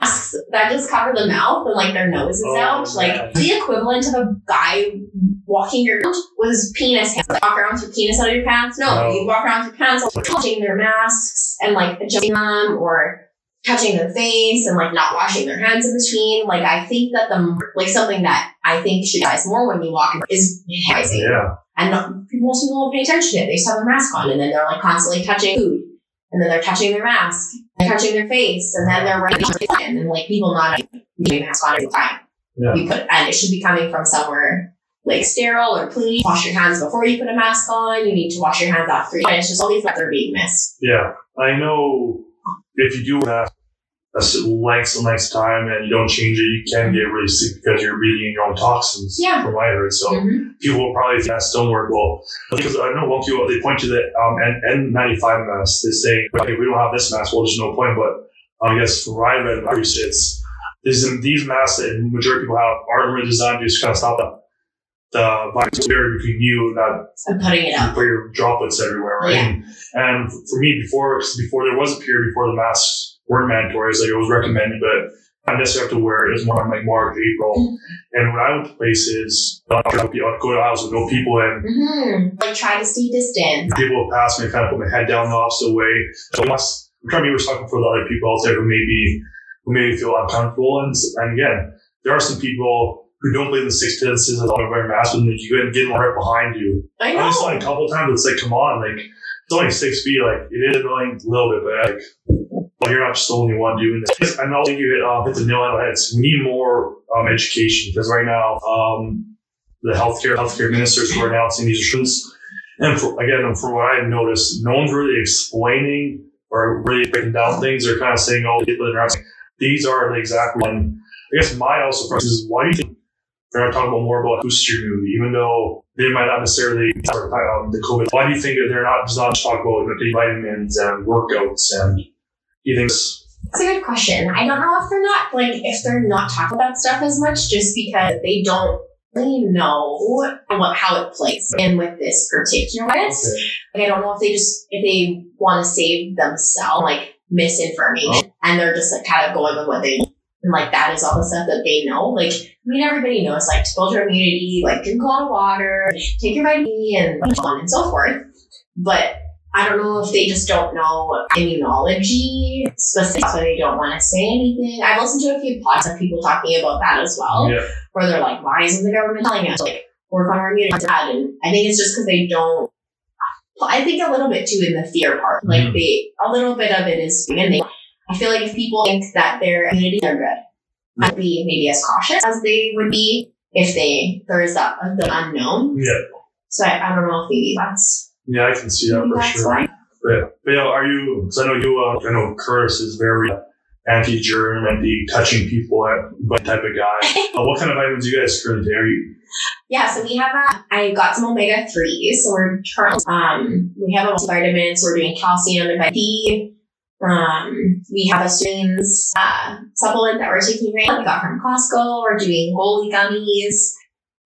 Masks that just cover the mouth and like their nose is Oh, out. Like the equivalent of a guy walking around with his penis hands. Like, walk around with your penis out of your pants. No, you walk around with your pants touching their masks and like adjusting them or touching their face and like not washing their hands in between. Like I think that the like something that I think should guys more when you walk in is hygiene. yeah, And not, most people don't pay attention to it. They just have their mask on and then they're like constantly touching food. And then they're touching their mask, they're touching their face, and then they're wearing and then like people not a mask on every time. Yeah. You put and it should be coming from somewhere like sterile or clean. Wash your hands before you put a mask on. You need to wash your hands after. And it's just all these things that are being missed. yeah. I know if you do have a length and length of time and you don't change it, you can get really sick because you're breathing in your own toxins. Yeah. from what I heard. So Mhm. people will probably think masks don't work well because I know one people they point to the um, N- N95 mask. They say well, if we don't have this mask, well, there's no point. But um, I guess for I read, it's these these masks that majority of people have aren't really designed to just kind of stop the the virus barrier between you and not I'm putting it out. put your droplets everywhere, right? Yeah. And, for me, before before there was a period before the masks weren't mandatory, like it was recommended, but I necessarily have to wear it. as was more like March, April. And when I went to places, I'd go to aisles with no people in. hmm Like try to stay distant. People would pass me, kind of put my head down the opposite way. So once, I'm trying to be respectful for the other people out there who maybe who maybe feel uncomfortable. And, and again, there are some people who don't believe in the six distances and don't wear masks, and you go and get them right behind you. I know. I know. like a couple times. It's like, come on, like it's only six feet. Like it is annoying a little bit, but like, well, you're not just the only one doing this. I think you hit, uh, hit the nail on the head. It's- We need more um, education because right now, um, the healthcare healthcare ministers who are announcing these restrictions, and for, again, from what I've noticed, no one's really explaining or really breaking down things. They're kind of saying, "Oh, people are these are the exact one." I guess my also question is, why do you think they're not talking about more about booster immunity, even though they might not necessarily cover um, the COVID. Why do you think that they're not just not talking about the vitamins and workouts and you think it's- That's a good question. I don't know if they're not like if they're not talking about stuff as much just because they don't really know what how it plays in with this particular virus. Like I don't know if they just if they want to save themselves like misinformation and they're just like kind of going with what they and like that is all the stuff that they know. Like I mean everybody knows like to build your immunity, like drink a lot of water, take your vitamin D and so on and so forth. But I don't know if they just don't know immunology specifically, so they don't want to say anything. I've listened to a few podcasts of people talking about that as well, yeah, where they're like, why isn't the government telling us like work on our immunity? And I think it's just because they don't. I think a little bit too in the fear part. Like Mhm. they, a little bit of it is, and they, I feel like if people think that their immunity are good, I'd be maybe as cautious as they would be if they there is that the unknown. yeah, So I, I don't know if maybe that's yeah. I can see that for sure. why. Yeah, but yeah, are you? Because I know you. Uh, I know Curtis is very anti-germ and the touching people uh, type of guy. *laughs* uh, what kind of vitamins do you guys currently take? Are you? Yeah, so we have a, I got some omega 3s. So we're currently, um, we have a multivitamin. So we're doing calcium and vitamin D. Um, we have a student's uh, supplement that we're taking right now. We got from Costco. We're doing Goli gummies.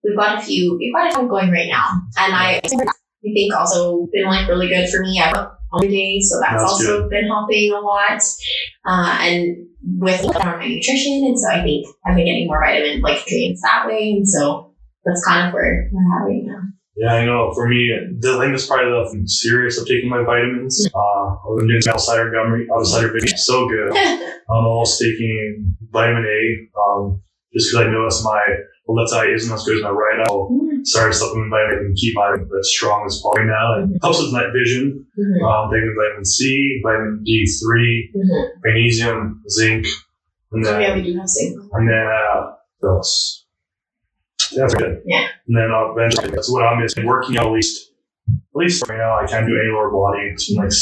We've got a few, we've got a few going right now. And I, I think also been like really good for me. I work all day, so that's, That's also been helping a lot. Uh, and with on my nutrition, and so I think I've been getting more vitamin like nutrients that way, and so that's kind of where we're at right now. Yeah, I know. For me, the thing is probably the serious of taking my vitamins. *laughs* Uh, I've been doing apple cider gum, apple cider vinegar, so good. *laughs* I'm also taking vitamin A, um, just because I noticed my left eye isn't as good as my right eye. I'll start supplement vitamin and keep my as strong as possible right now. It helps with night vision. Mhm. Um, taking vitamin C, vitamin D3, Mhm. magnesium, zinc, and then yeah, we do have zinc. and then uh, what else? That's good. Yeah. And then uh, eventually, that's what I'm missing. Working out at least, at least right now, I can't do any lower body. It's been like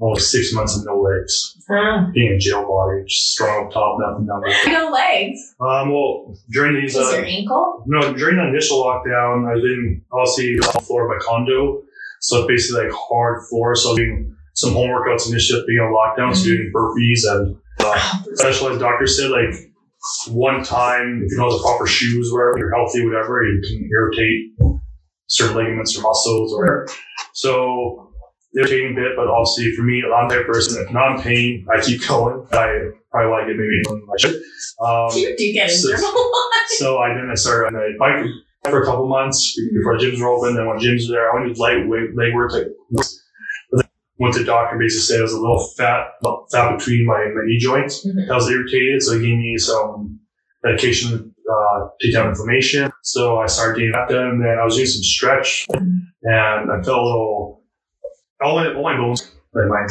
almost six months of no legs. Uh, Being a jail body, just strong up top, nothing down below. no legs. Um, well, during these, Is uh, your ankle? no, during the initial lockdown, I didn't, obviously on the floor of my condo. So basically like hard floor. So I'm doing some home workouts initially being on lockdown, so doing burpees and uh, specialized doctor said like one time if you know the proper shoes wherever you're healthy whatever you can irritate certain ligaments or muscles or whatever so irritating a bit but obviously for me I'm that person if not in pain I keep going I probably like it maybe than I should um, *laughs* You do get so- a *laughs* so I then I started on a bike for a couple months before the gyms were open. Then when gyms were there, I went to lightweight leg work. Like, went to the doctor, basically said it was a little fat, well, fat between my, my knee joints. Mhm. That was irritated, so he gave me some medication uh, to take down inflammation. So I started doing that and Then I was doing some stretch, and I felt a little. All my all my bones, like my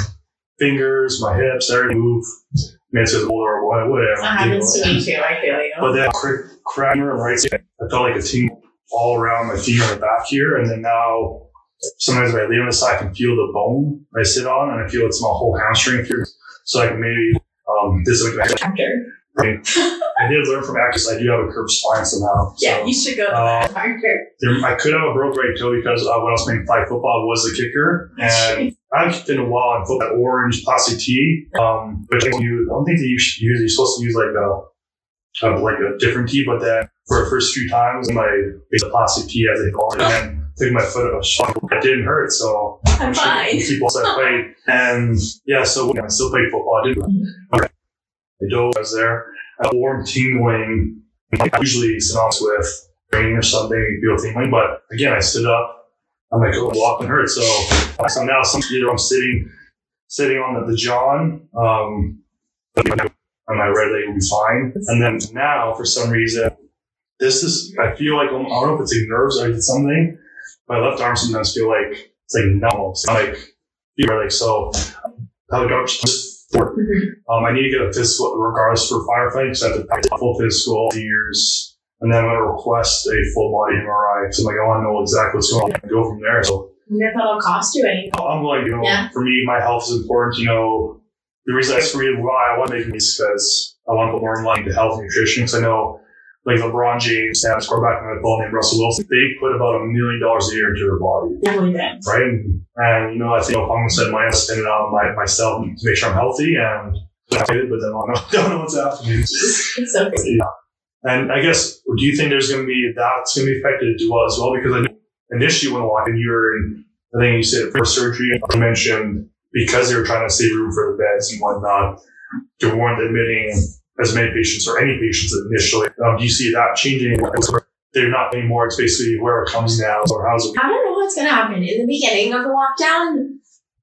fingers, my hips, everything move. Maybe it's older or what- whatever. That happens to me too. I feel you. But then crack, crack right side, I felt like a tingle all around my feet on the back here. And then now, sometimes when I on the side, I can feel the bone I sit on, and I feel it's my whole hamstring here. So I can maybe um, this is like Doctor. *laughs* I did learn from actors. I do have a curved spine somehow. So, Yeah, you should go to Uh, there, I could have a broke right toe because uh, when I was playing flag football, I was a kicker, and I haven't been a while. I put that orange plastic tee, um, which you, I don't think that you should use. You're supposed to use like a, a like a different tee, but then for the first few times, my the plastic tee as they call it, and took my foot a shot. It didn't hurt, so I'm fine. People said I played, and yeah, so I still played football. I didn't. Okay. I dove. I was there. A warm tingling, usually synonymous with training or something. You feel tingling, but again, I stood up. I'm like, oh, walking hurts. So, so now, some either I'm sitting, sitting on the, the John, um, on my right leg will be fine. And then now, for some reason, this is. I feel like I don't know if it's like nerves or something. My left arm sometimes feel like it's like numb. It's like feel like so. The doctor just Mhm. um, I need to get a physical regardless for firefighting because I have to pass a full physical all the years. And then I'm going to request a full body MRI So I'm like, I want to know exactly what's going on and go from there. So wonder if that'll cost you anything. I'm like, you know, Yeah. for me, my health is important. You know, the reason that's for me why I want to make these because I want to put more in line to health and nutrition. Because I know, like LeBron James, and quarterback on the ball named Russell Wilson, they put about a million dollars a year into their body been. right? And, and you know, I think I'm going to spend my spending on my, myself to make sure I'm healthy and but then I don't know, don't know what's happening. It's so crazy. Yeah. And I guess, do you think there's going to be that's going to be affected as well? As well, because I know initially when in, you were in, I think you said for surgery. You mentioned because they were trying to save room for the beds and whatnot, they weren't admitting as many patients or any patients initially. Um, do you see that changing? They're not anymore. It's basically where it comes now, or how's it? I don't know what's going to happen. In the beginning of the lockdown,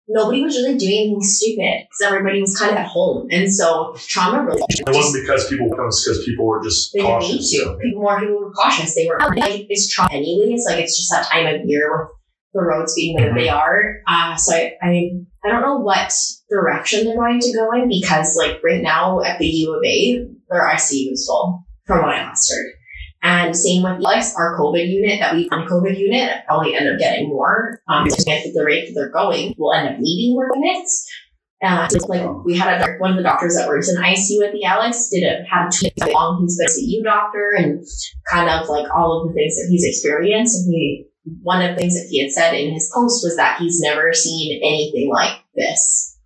nobody was really doing anything stupid because everybody was kind of at home. And so trauma really It wasn't because people it was because people were just they didn't need cautious. to. People, more people were cautious. They were like, it's trauma anyways. Like, it's just that time of year with the roads being the way they are. Uh, so I, I, I don't know what direction they're going to go in because, like, right now at the U of A, their ICU is full from what I last. And same with Alex, our COVID unit that we on COVID unit probably end up getting more. Um, at the rate that they're going, we'll end up needing more units. Uh, like we had a, one of the doctors that works in ICU at the Alex did a had how long he's been a CU doctor and kind of like all of the things that he's experienced. And he one of the things that he had said in his post was that he's never seen anything like this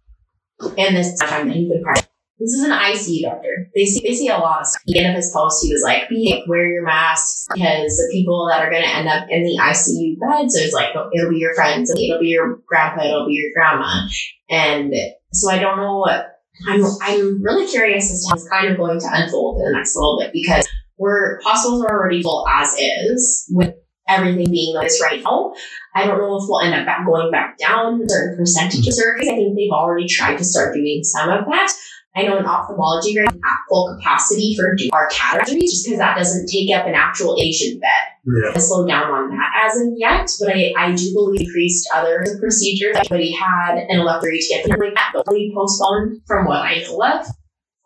in this time that he's been practicing. this is an ICU doctor. They see they see a lot of stuff. At the end of his post, he was like, "Be wear your masks because the people that are going to end up in the ICU bed. So it's like it'll be your friends, it'll be your grandpa, it'll be your grandma, and so I don't know what I'm. I'm really curious as to how it's kind of going to unfold in the next little bit because we're hospitals are already full as is with everything being like this right now. I don't know if we'll end up back going back down certain percentages or because I think they've already tried to start doing some of that. I know in ophthalmology, we're at full capacity for our cataract surgeries just because that doesn't take up an actual patient bed. Yeah. I slowed down on that as of yet, but I, I do believe increased other procedures. Everybody had an elective to get like that, but really postponed from what I know of.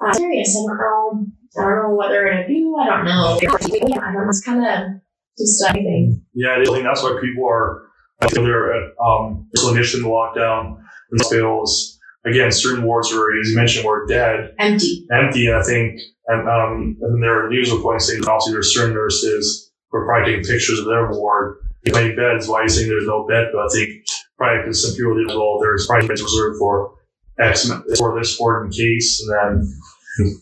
I'm serious. I don't know. I don't know what they're gonna do. I don't know. I don't know. It's kind of just anything. Yeah, I think that's why people are they're at um, clinician lockdown in hospitals. Again, certain wards are, as you mentioned, were dead, Empty. empty. And I think, and um, and there are news reports saying obviously there's certain nurses who are probably taking pictures of their ward. How many beds? Why are you saying there's no bed? But I think probably because some people did well, there's probably beds reserved for X for this ward in case, and then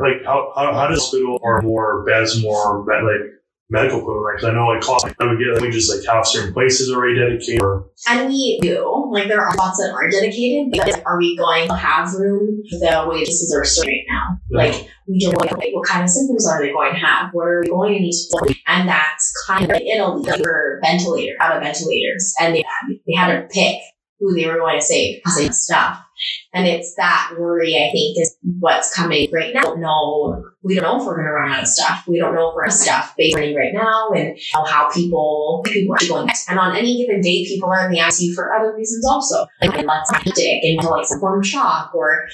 like how how, how does hospital or more beds more bed like medical equipment? Because I know like cost, I would get we just like have certain places already dedicated. Or, And we do. Like there are spots that are dedicated. Because are we going to have room the way places are serving right now? Like we don't like what kind of symptoms are they going to have? What are we going to need to do? And that's kind of like Italy they were ventilator out of ventilators, and they had, they had to pick who they were going to save because they stuff. And it's that worry I think is what's coming right now. We don't know we don't know if we're going to run out of stuff. We don't know if we're out of stuff based on right now and how, people people are going. And on any given day, people are in the ICU for other reasons also. Like let's dig into like some form of shock or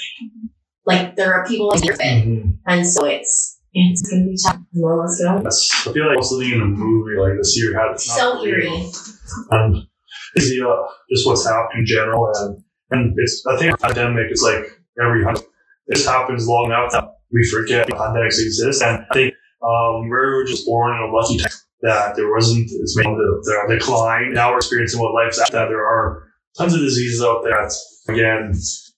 like there are people like Mhm. and so it's it's gonna be tough. Well, let's go. That's, I feel like also in a movie like this year had it's So eerie. and is the, uh, just what's happening in general and and it's I think pandemic is like every hundred this happens long enough that we forget pandemics exist and I think um we were just born in a lucky time that there wasn't as many the, the decline now we're experiencing what life's at that there are tons of diseases out there that again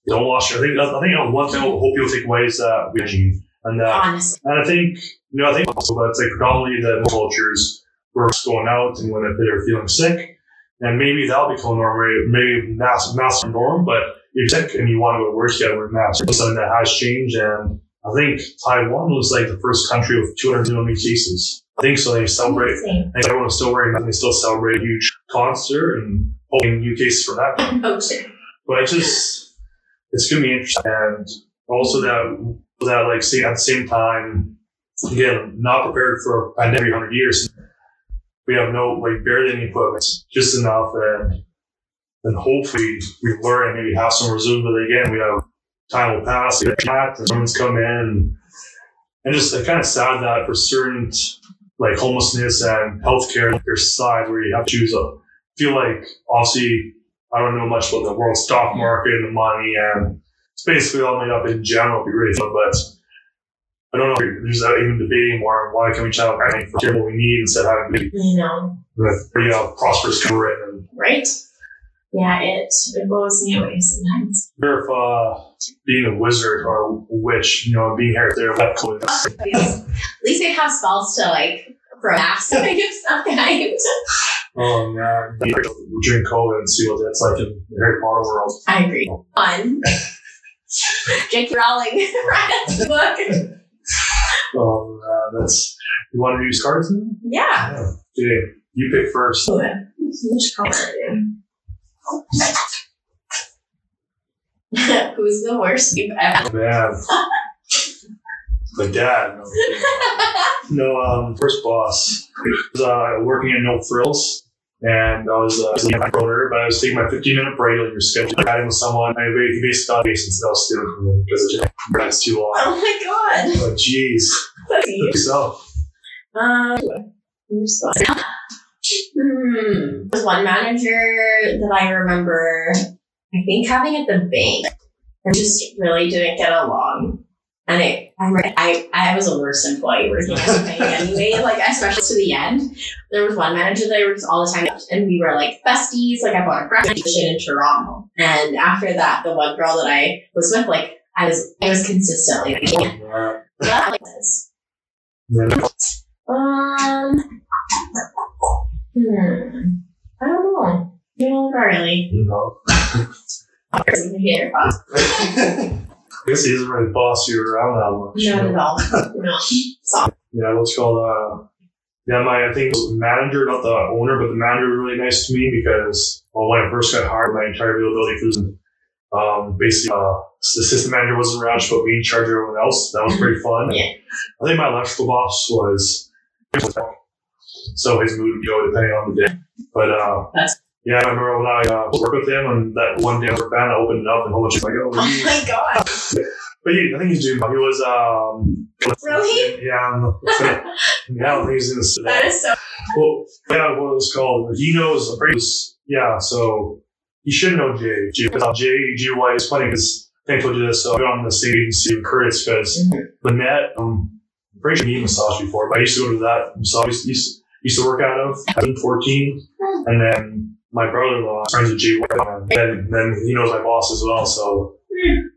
don't wash I think I think one thing I hope you'll take away is that we and that Honestly. and I think, you know, I think also that's like predominantly the cultures were going out and when they're feeling sick. And maybe that'll become normal, maybe mass, mass norm, but you're sick and you want to go to work, you got to wear masks. It's something that has changed. And I think Taiwan was like the first country with 200 million cases. I think so. They celebrate. I think everyone's still wearing masks. They still celebrate a huge concert and hoping new cases for that. Oh shit. But it's just, it's going to be interesting. And also that, that like see, at the same time, again, not prepared for a pandemic every hundred years. We have no, like, barely any equipment, just enough. And then hopefully we learn and maybe have some resume. But again, we have time will pass, and someone's come in. And just kind of sad that for certain, like, homelessness and healthcare, there's sides where you have to choose a, feel like, obviously, I don't know much about the world stock market and the money, and it's basically all made up in general. Be but I don't know. There's not even debating more. on Why can't we channel planning for what we need instead of having You know, a pretty uh, prosperous career? And right? Yeah, it it blows me away sometimes. wonder if uh, being a wizard or a witch, you know, being here there, that cool. *laughs* At least they have spells to like for mass like of some kind. Oh man, during COVID and see what that's like in the Harry Potter world. I agree. Fun. *laughs* J.K. *laughs* Rowling the book. Oh man, that's. You want to use cards now? Yeah. Yeah. Okay, you pick first. Which color? *laughs* Who's the worst you've ever? Oh, man. My dad. No, *laughs* no um, first boss. I was uh, working at No Frills, and I was uh, my brother, but I was taking my 15 minute break, like your schedule, chatting with someone. I basically got me since I was stealing from him because it just that's too long. Oh my god. But jeez, so Um, hmm. There's one manager that I remember, I think having at the bank, and just really didn't get along. And it, I, remember I, I was a worse employee working at the bank anyway, like especially to the end. There was one manager that I worked all the time, and we were like besties. Like I bought a graduation in Toronto, and after that, the one girl that I was with, like I was I was consistently like, that like this. Um, hmm, I don't know. No, not really. *laughs* you know. *laughs* Here, boss. *laughs* I guess he doesn't really boss you around that much. Not at know? all. *laughs* No. So, Yeah, what's called uh yeah, my I think was the manager, not the owner, but the manager was really nice to me because well when I first got hired, my entire availability was um basically uh the system manager wasn't around, she put me in charge of everyone else. That was pretty fun. Yeah. I think my electrical boss was so his mood would go depending on the day. But uh That's- yeah, I remember when I uh, worked with him and that one day I was band, I opened it up and a whole bunch of like, oh, oh my god. but he, I think he's doing. He was um. Really? Yeah. Yeah, I don't think he's in this today. That is so. Well, yeah, what it was called. He knows the phrase. Yeah, so he should know Jay. Jay, because Jay, G Y is funny because I I told you this. So I've been on the same agency with Curtis because Mhm. Lynette, um, I'm pretty sure he massage before, but I used to go to that massage. Used, used to work out of. I've been 14, and then my brother-in-law friends with and then, then he knows my boss as well. So,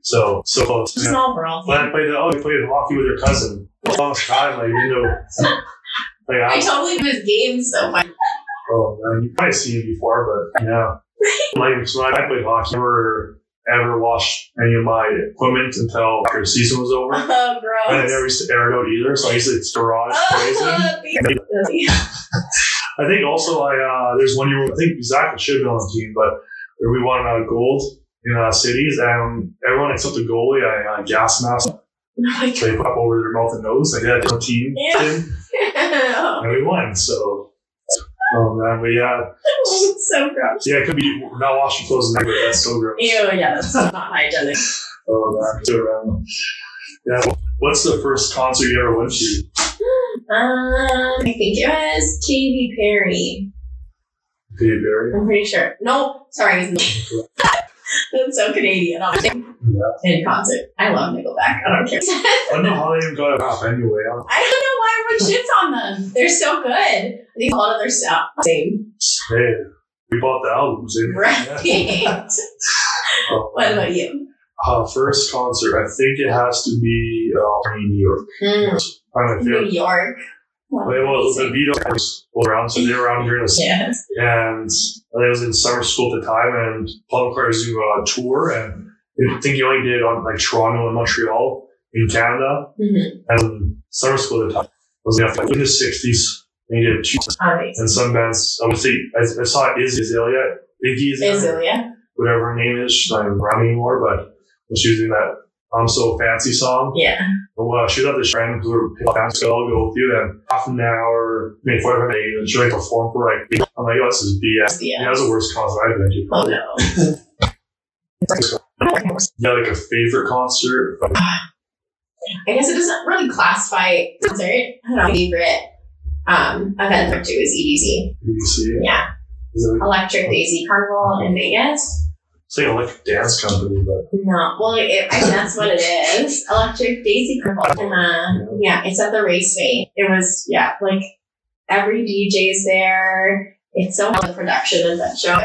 so, so close. Yeah. Small world. When I played, oh, he played hockey with your cousin. Long time, like, you know. Like, I I, totally his games so much. oh, man, you've probably seen it before, but yeah. *laughs* Like, so when I played hockey, I never ever washed any of my equipment until after the season was over. Oh, And I gross. never used to air it out either, so I used to it's garage oh, poison. *laughs* *laughs* I think also I uh, there's one year I think Zach should be on the team, but where we won uh, gold in uh, cities, and everyone except the goalie, I uh, gas mask *laughs* Oh so they pop over their mouth and nose. Like that different team, *laughs* Yeah. team, *laughs* and we won. So, oh man, but yeah, so gross. yeah, it could be not washing clothes in but that's so gross. Ew, yeah, that's not hygienic. Oh man, around. Yeah, what's the first concert you ever went to? Um, I think it was Katy Perry. Katy Perry. I'm pretty sure. No, sorry, it was *laughs* That's so Canadian. Honestly. Yeah. In concert. I love Nickelback. I don't care. I don't know how they even got it up anyway. I don't know why everyone *laughs* shits on them. They're so good. I think a lot of their stuff. Same. Hey, we bought the albums. eh? *laughs* Right. Yeah. Oh, what about you? Uh, first concert, I think it has to be uh, in New York. Mm, New. York. Well, the Beatles were around, so they were around during the Yes. and I was in summer school at the time, and Paul McCartney was doing a tour, and I think he only did on like Toronto and Montreal in Canada, Mm-hmm. and summer school at the time was like in the sixties. And he did two, Amazing. and some bands. I would say I, I saw Izzy Azalea, Iggy Azalea, whatever her name is. She's not even around anymore, but she was doing that "I'm So Fancy" song. Yeah. Well, uh, she at this friend who were fans, so I'll go with you. And half an hour, maybe 45 minutes, and she like performed for like, I'm like, oh, this is BS. Yeah. Yeah, that was the worst concert I've been to. Oh no. Yeah, like a favorite concert. But *sighs* I guess it doesn't really classify concert. I don't know. Favorite um, event I went to is EDC. see, Yeah. Electric Daisy Carnival in Vegas. It's like a like dance company, but No, well, it, I mean, that's what it is. Electric Daisy Carnival. Uh, yeah, it's at the Raceway. It was, yeah, like every DJ's there. It's so much production of that show.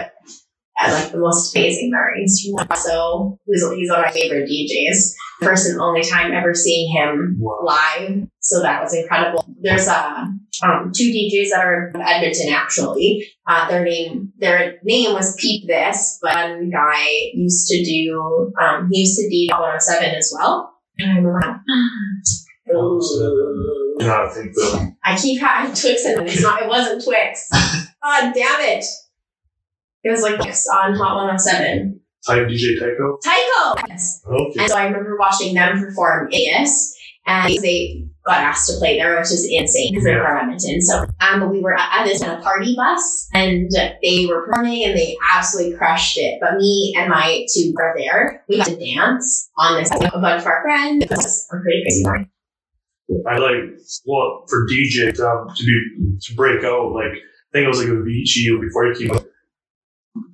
Had like the most amazing memories from that. So he's, he's one of my favorite DJs. First and only time ever seeing him wow. live. So that was incredible. There's uh, um, two DJs that are in Edmonton actually. Uh, their name their name was Peep This, but one guy used to do um, he used to DJ 107 as well. And I remember I think the I keep having Twix and it's not it wasn't Twix. *laughs* God damn it. It was like Twix on Hot 107. type DJ Tycho. Tycho! Yes. Okay. And so I remember watching them perform Vegas, and they got asked to play there, which is insane because they're from Edmonton. So um, we were at this in a party bus, and they were performing, and they absolutely crushed it. But me and my two were there. We got to dance on this with a bunch of our friends. It was a pretty crazy night. I like, well, for DJ to, um, to be, to break out, like, I think it was like a Avicii before he came out,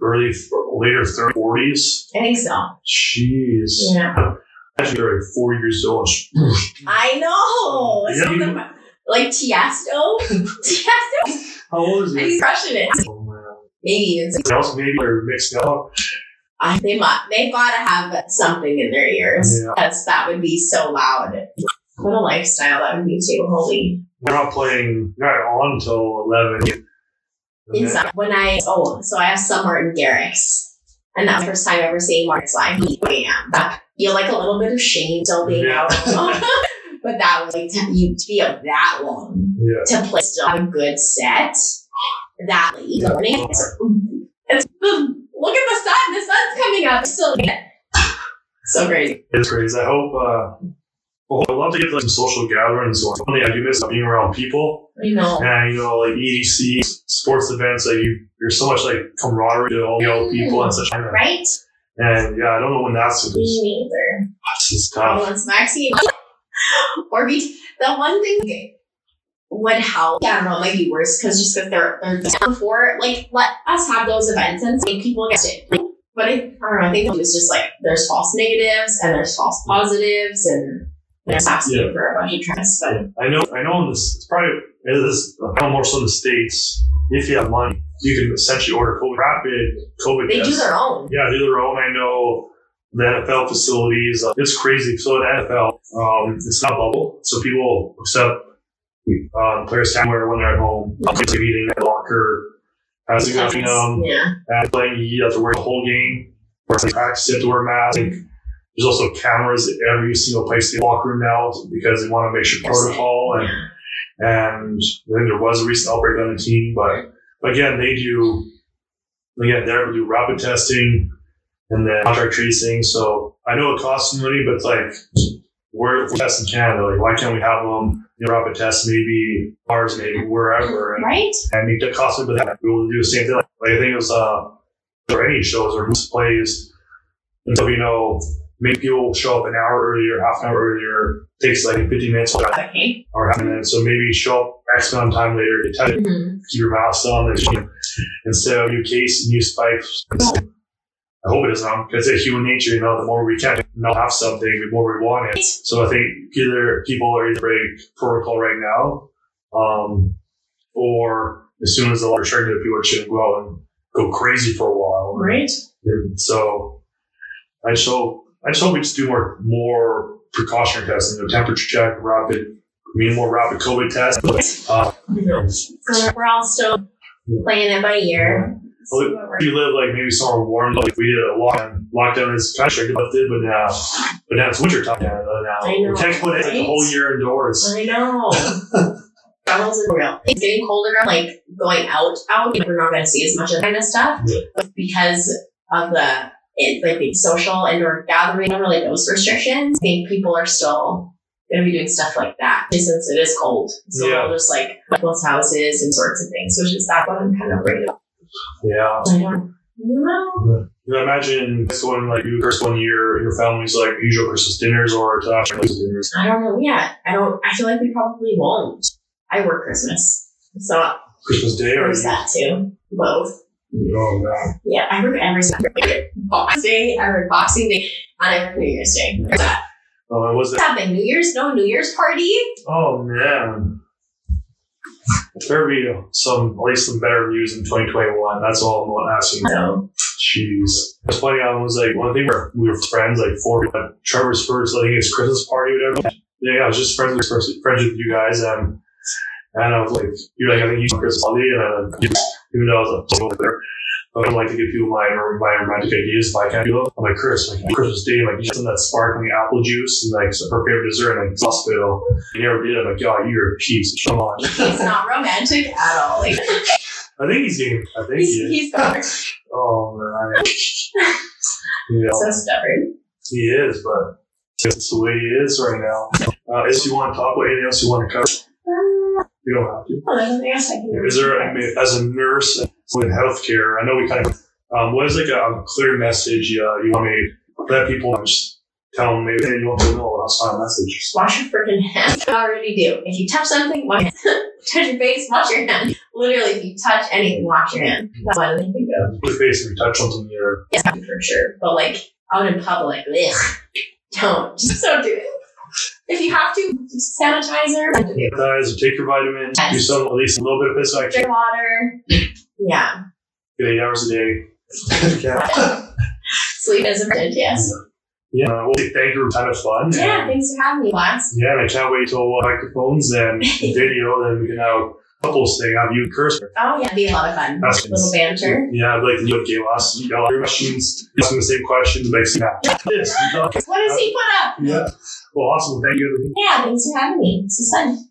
early, later 30s, 40s. I think so. Jeez. Yeah. Actually, like four years old. *laughs* I know. Yeah, you- like Tiesto. *laughs* Tiesto. How old is he? He's crushing it. Oh, man. Maybe it's. They also maybe they're mixed up. I, they must, they gotta have something in their ears. Yeah. Because that would be so loud. What a lifestyle that would be too. Holy. We're not playing not on until eleven. Inside. When I, oh, so I have summer in Garrick's. And that was the first time ever seeing Marcus live. I am. That feel like a little bit of shame still being Yeah. out. *laughs* *laughs* but that was like, to, you, to be out that long. Yeah. to play still have a good set that late the morning. It's, it's look at the sun. The sun's coming up. It's still *laughs* so crazy. It's crazy. I hope. Uh, well, I'd love to get like some social gatherings going. One thing I do miss being around people, I know. and you know, like EDC sports events. Like you, there's so much like camaraderie to all the know people and such. And, Right? and yeah, I don't know when that's going to Me neither. Oh, it's tough. Once vaccine. or be the one thing would help. Yeah, I don't know, it might be worse because just because they're they're before like let us have those events and make people get it. But I, I don't know. I think it was just like there's false negatives and there's false positives and there's asking Yeah. for a bunch of trust. But I know. I know. In this, it's probably it is I know more so in the states. If you have money, you can essentially order COVID rapid COVID they tests. do their own. Yeah, they do their own. I know the NFL facilities. Uh, it's crazy. So at NFL, um, it's not bubble. So people accept uh, players somewhere when they're at home. It's like eating at locker. As you know, um, yeah. and playing, you have to wear the whole game. Or it's practice, you have to wear a mask. There's also cameras at every single place in the locker room now because they want to make sure protocol. And, and I think there was a recent outbreak on the team, but again, they do, again, they're able to do rapid testing and then contact tracing. So I know it costs money, but it's like, we're, we're testing Canada. Like, why can't we have them, you know, rapid tests, maybe ours, maybe wherever, and, Right? and make the cost of but we will do the same thing. Like, I think it was, uh, or any shows or plays. So, you know, maybe people will show up an hour earlier, half an hour earlier, takes like 50 minutes Okay. or half a minute. So maybe show up X amount of time later, get tested, Mhm. keep your mask on, and instead of new case, new spikes. I hope it doesn't, um, because it's human nature, you know, the more we can not have something, the more we want it. So I think either people are either break protocol right now, um, or as soon as the law restricted, people are just going to go out and go crazy for a while. Right? And so I just hope I just hope we just do more more precautionary testing, you know, temperature check, rapid, I mean more rapid COVID tests. *laughs* Uh, So we're all still playing it by ear. Well, if you live like maybe somewhere warm, like we did a lockdown. Lockdown is kind of strict about it, but now, but now it's winter time now. now. I know, we can't put it like the whole year indoors. I know. *laughs* Travels is real. It's getting colder, like going out, out. We're not going to see as much of that kind of stuff Yeah. but because of the it, like the social indoor gathering, or like those restrictions. I think people are still going to be doing stuff like that since it is cold. So Yeah. just like people's houses and sorts of things. So it's just that what I'm kind of worried about. Yeah. I don't know. You know, imagine this one like you first one year, your family's like usual Christmas dinners or Christmas dinners. I don't know yet. I don't. I feel like we probably won't. I work Christmas, so Christmas Day or there's that too. Both. Oh. Yeah, I work every Saturday. Boxing Day, I work Boxing Day, and I New Year's Day. Oh, it was What's happening? New Year's? No New Year's party? Oh man. There be some at least some better news in 2021. That's all I'm asking. No. Jeez. It's funny, I was like, one thing where we were friends, like four, like Trevor's first, I think it's Christmas party or whatever. Yeah, I was just friends with, friends with you guys, and, and I was like, you're like, I think you Christmas holiday, and uh, even though I was like, over there, I would like to give people my, my romantic ideas if I can't do it. I'm like, Chris, like, Christmas Day, like, you of that sparkling apple juice and like her favorite dessert, and like, hospital. You never did. I'm like, God, you're a piece. Come on. *laughs* He's not romantic at all. Like, *laughs* I think he's getting, I think he's, he is. he's got Oh, man. *laughs* So stubborn. He is, but it's the way he is right now. Uh, if you want to talk about anything else you want to cover, you don't have to. oh, there's nothing else I can Is there, I mean, as a nurse in healthcare, I know we kind of, um, what is like a, a clear message uh, you want me to let people just tell them maybe you want to know that's not a message. Wash your freaking hands. *laughs* I already do. If you touch something, wash *laughs* touch your face, wash your hand. Literally, if you touch anything, wash your hand. That's what I think of. Put your face if you touch something you're, Yes, for sure. But like out in public, ugh, don't. Just don't do it. If you have to, sanitizer, don't do it. guys, take your vitamins, do some, at least a little bit of physical activity, drink water. Yeah. get eight hours a day. yeah. *laughs* Sleep is important, yes. Yeah, well, thank you. Kind of fun. Yeah, And, thanks for having me, Lance. yeah, and I can't wait till uh, microphones and *laughs* video, then we can have couples thing, have you Kirsten. Oh, yeah, it'd be a lot of fun. That's- little banter. Yeah, I'd like to do it, Galas. You got your questions, asking the same questions, but I see that. This, *laughs* you know. What does he put up? Yeah. Well, awesome. Thank you. Yeah, thanks for having me. This is fun.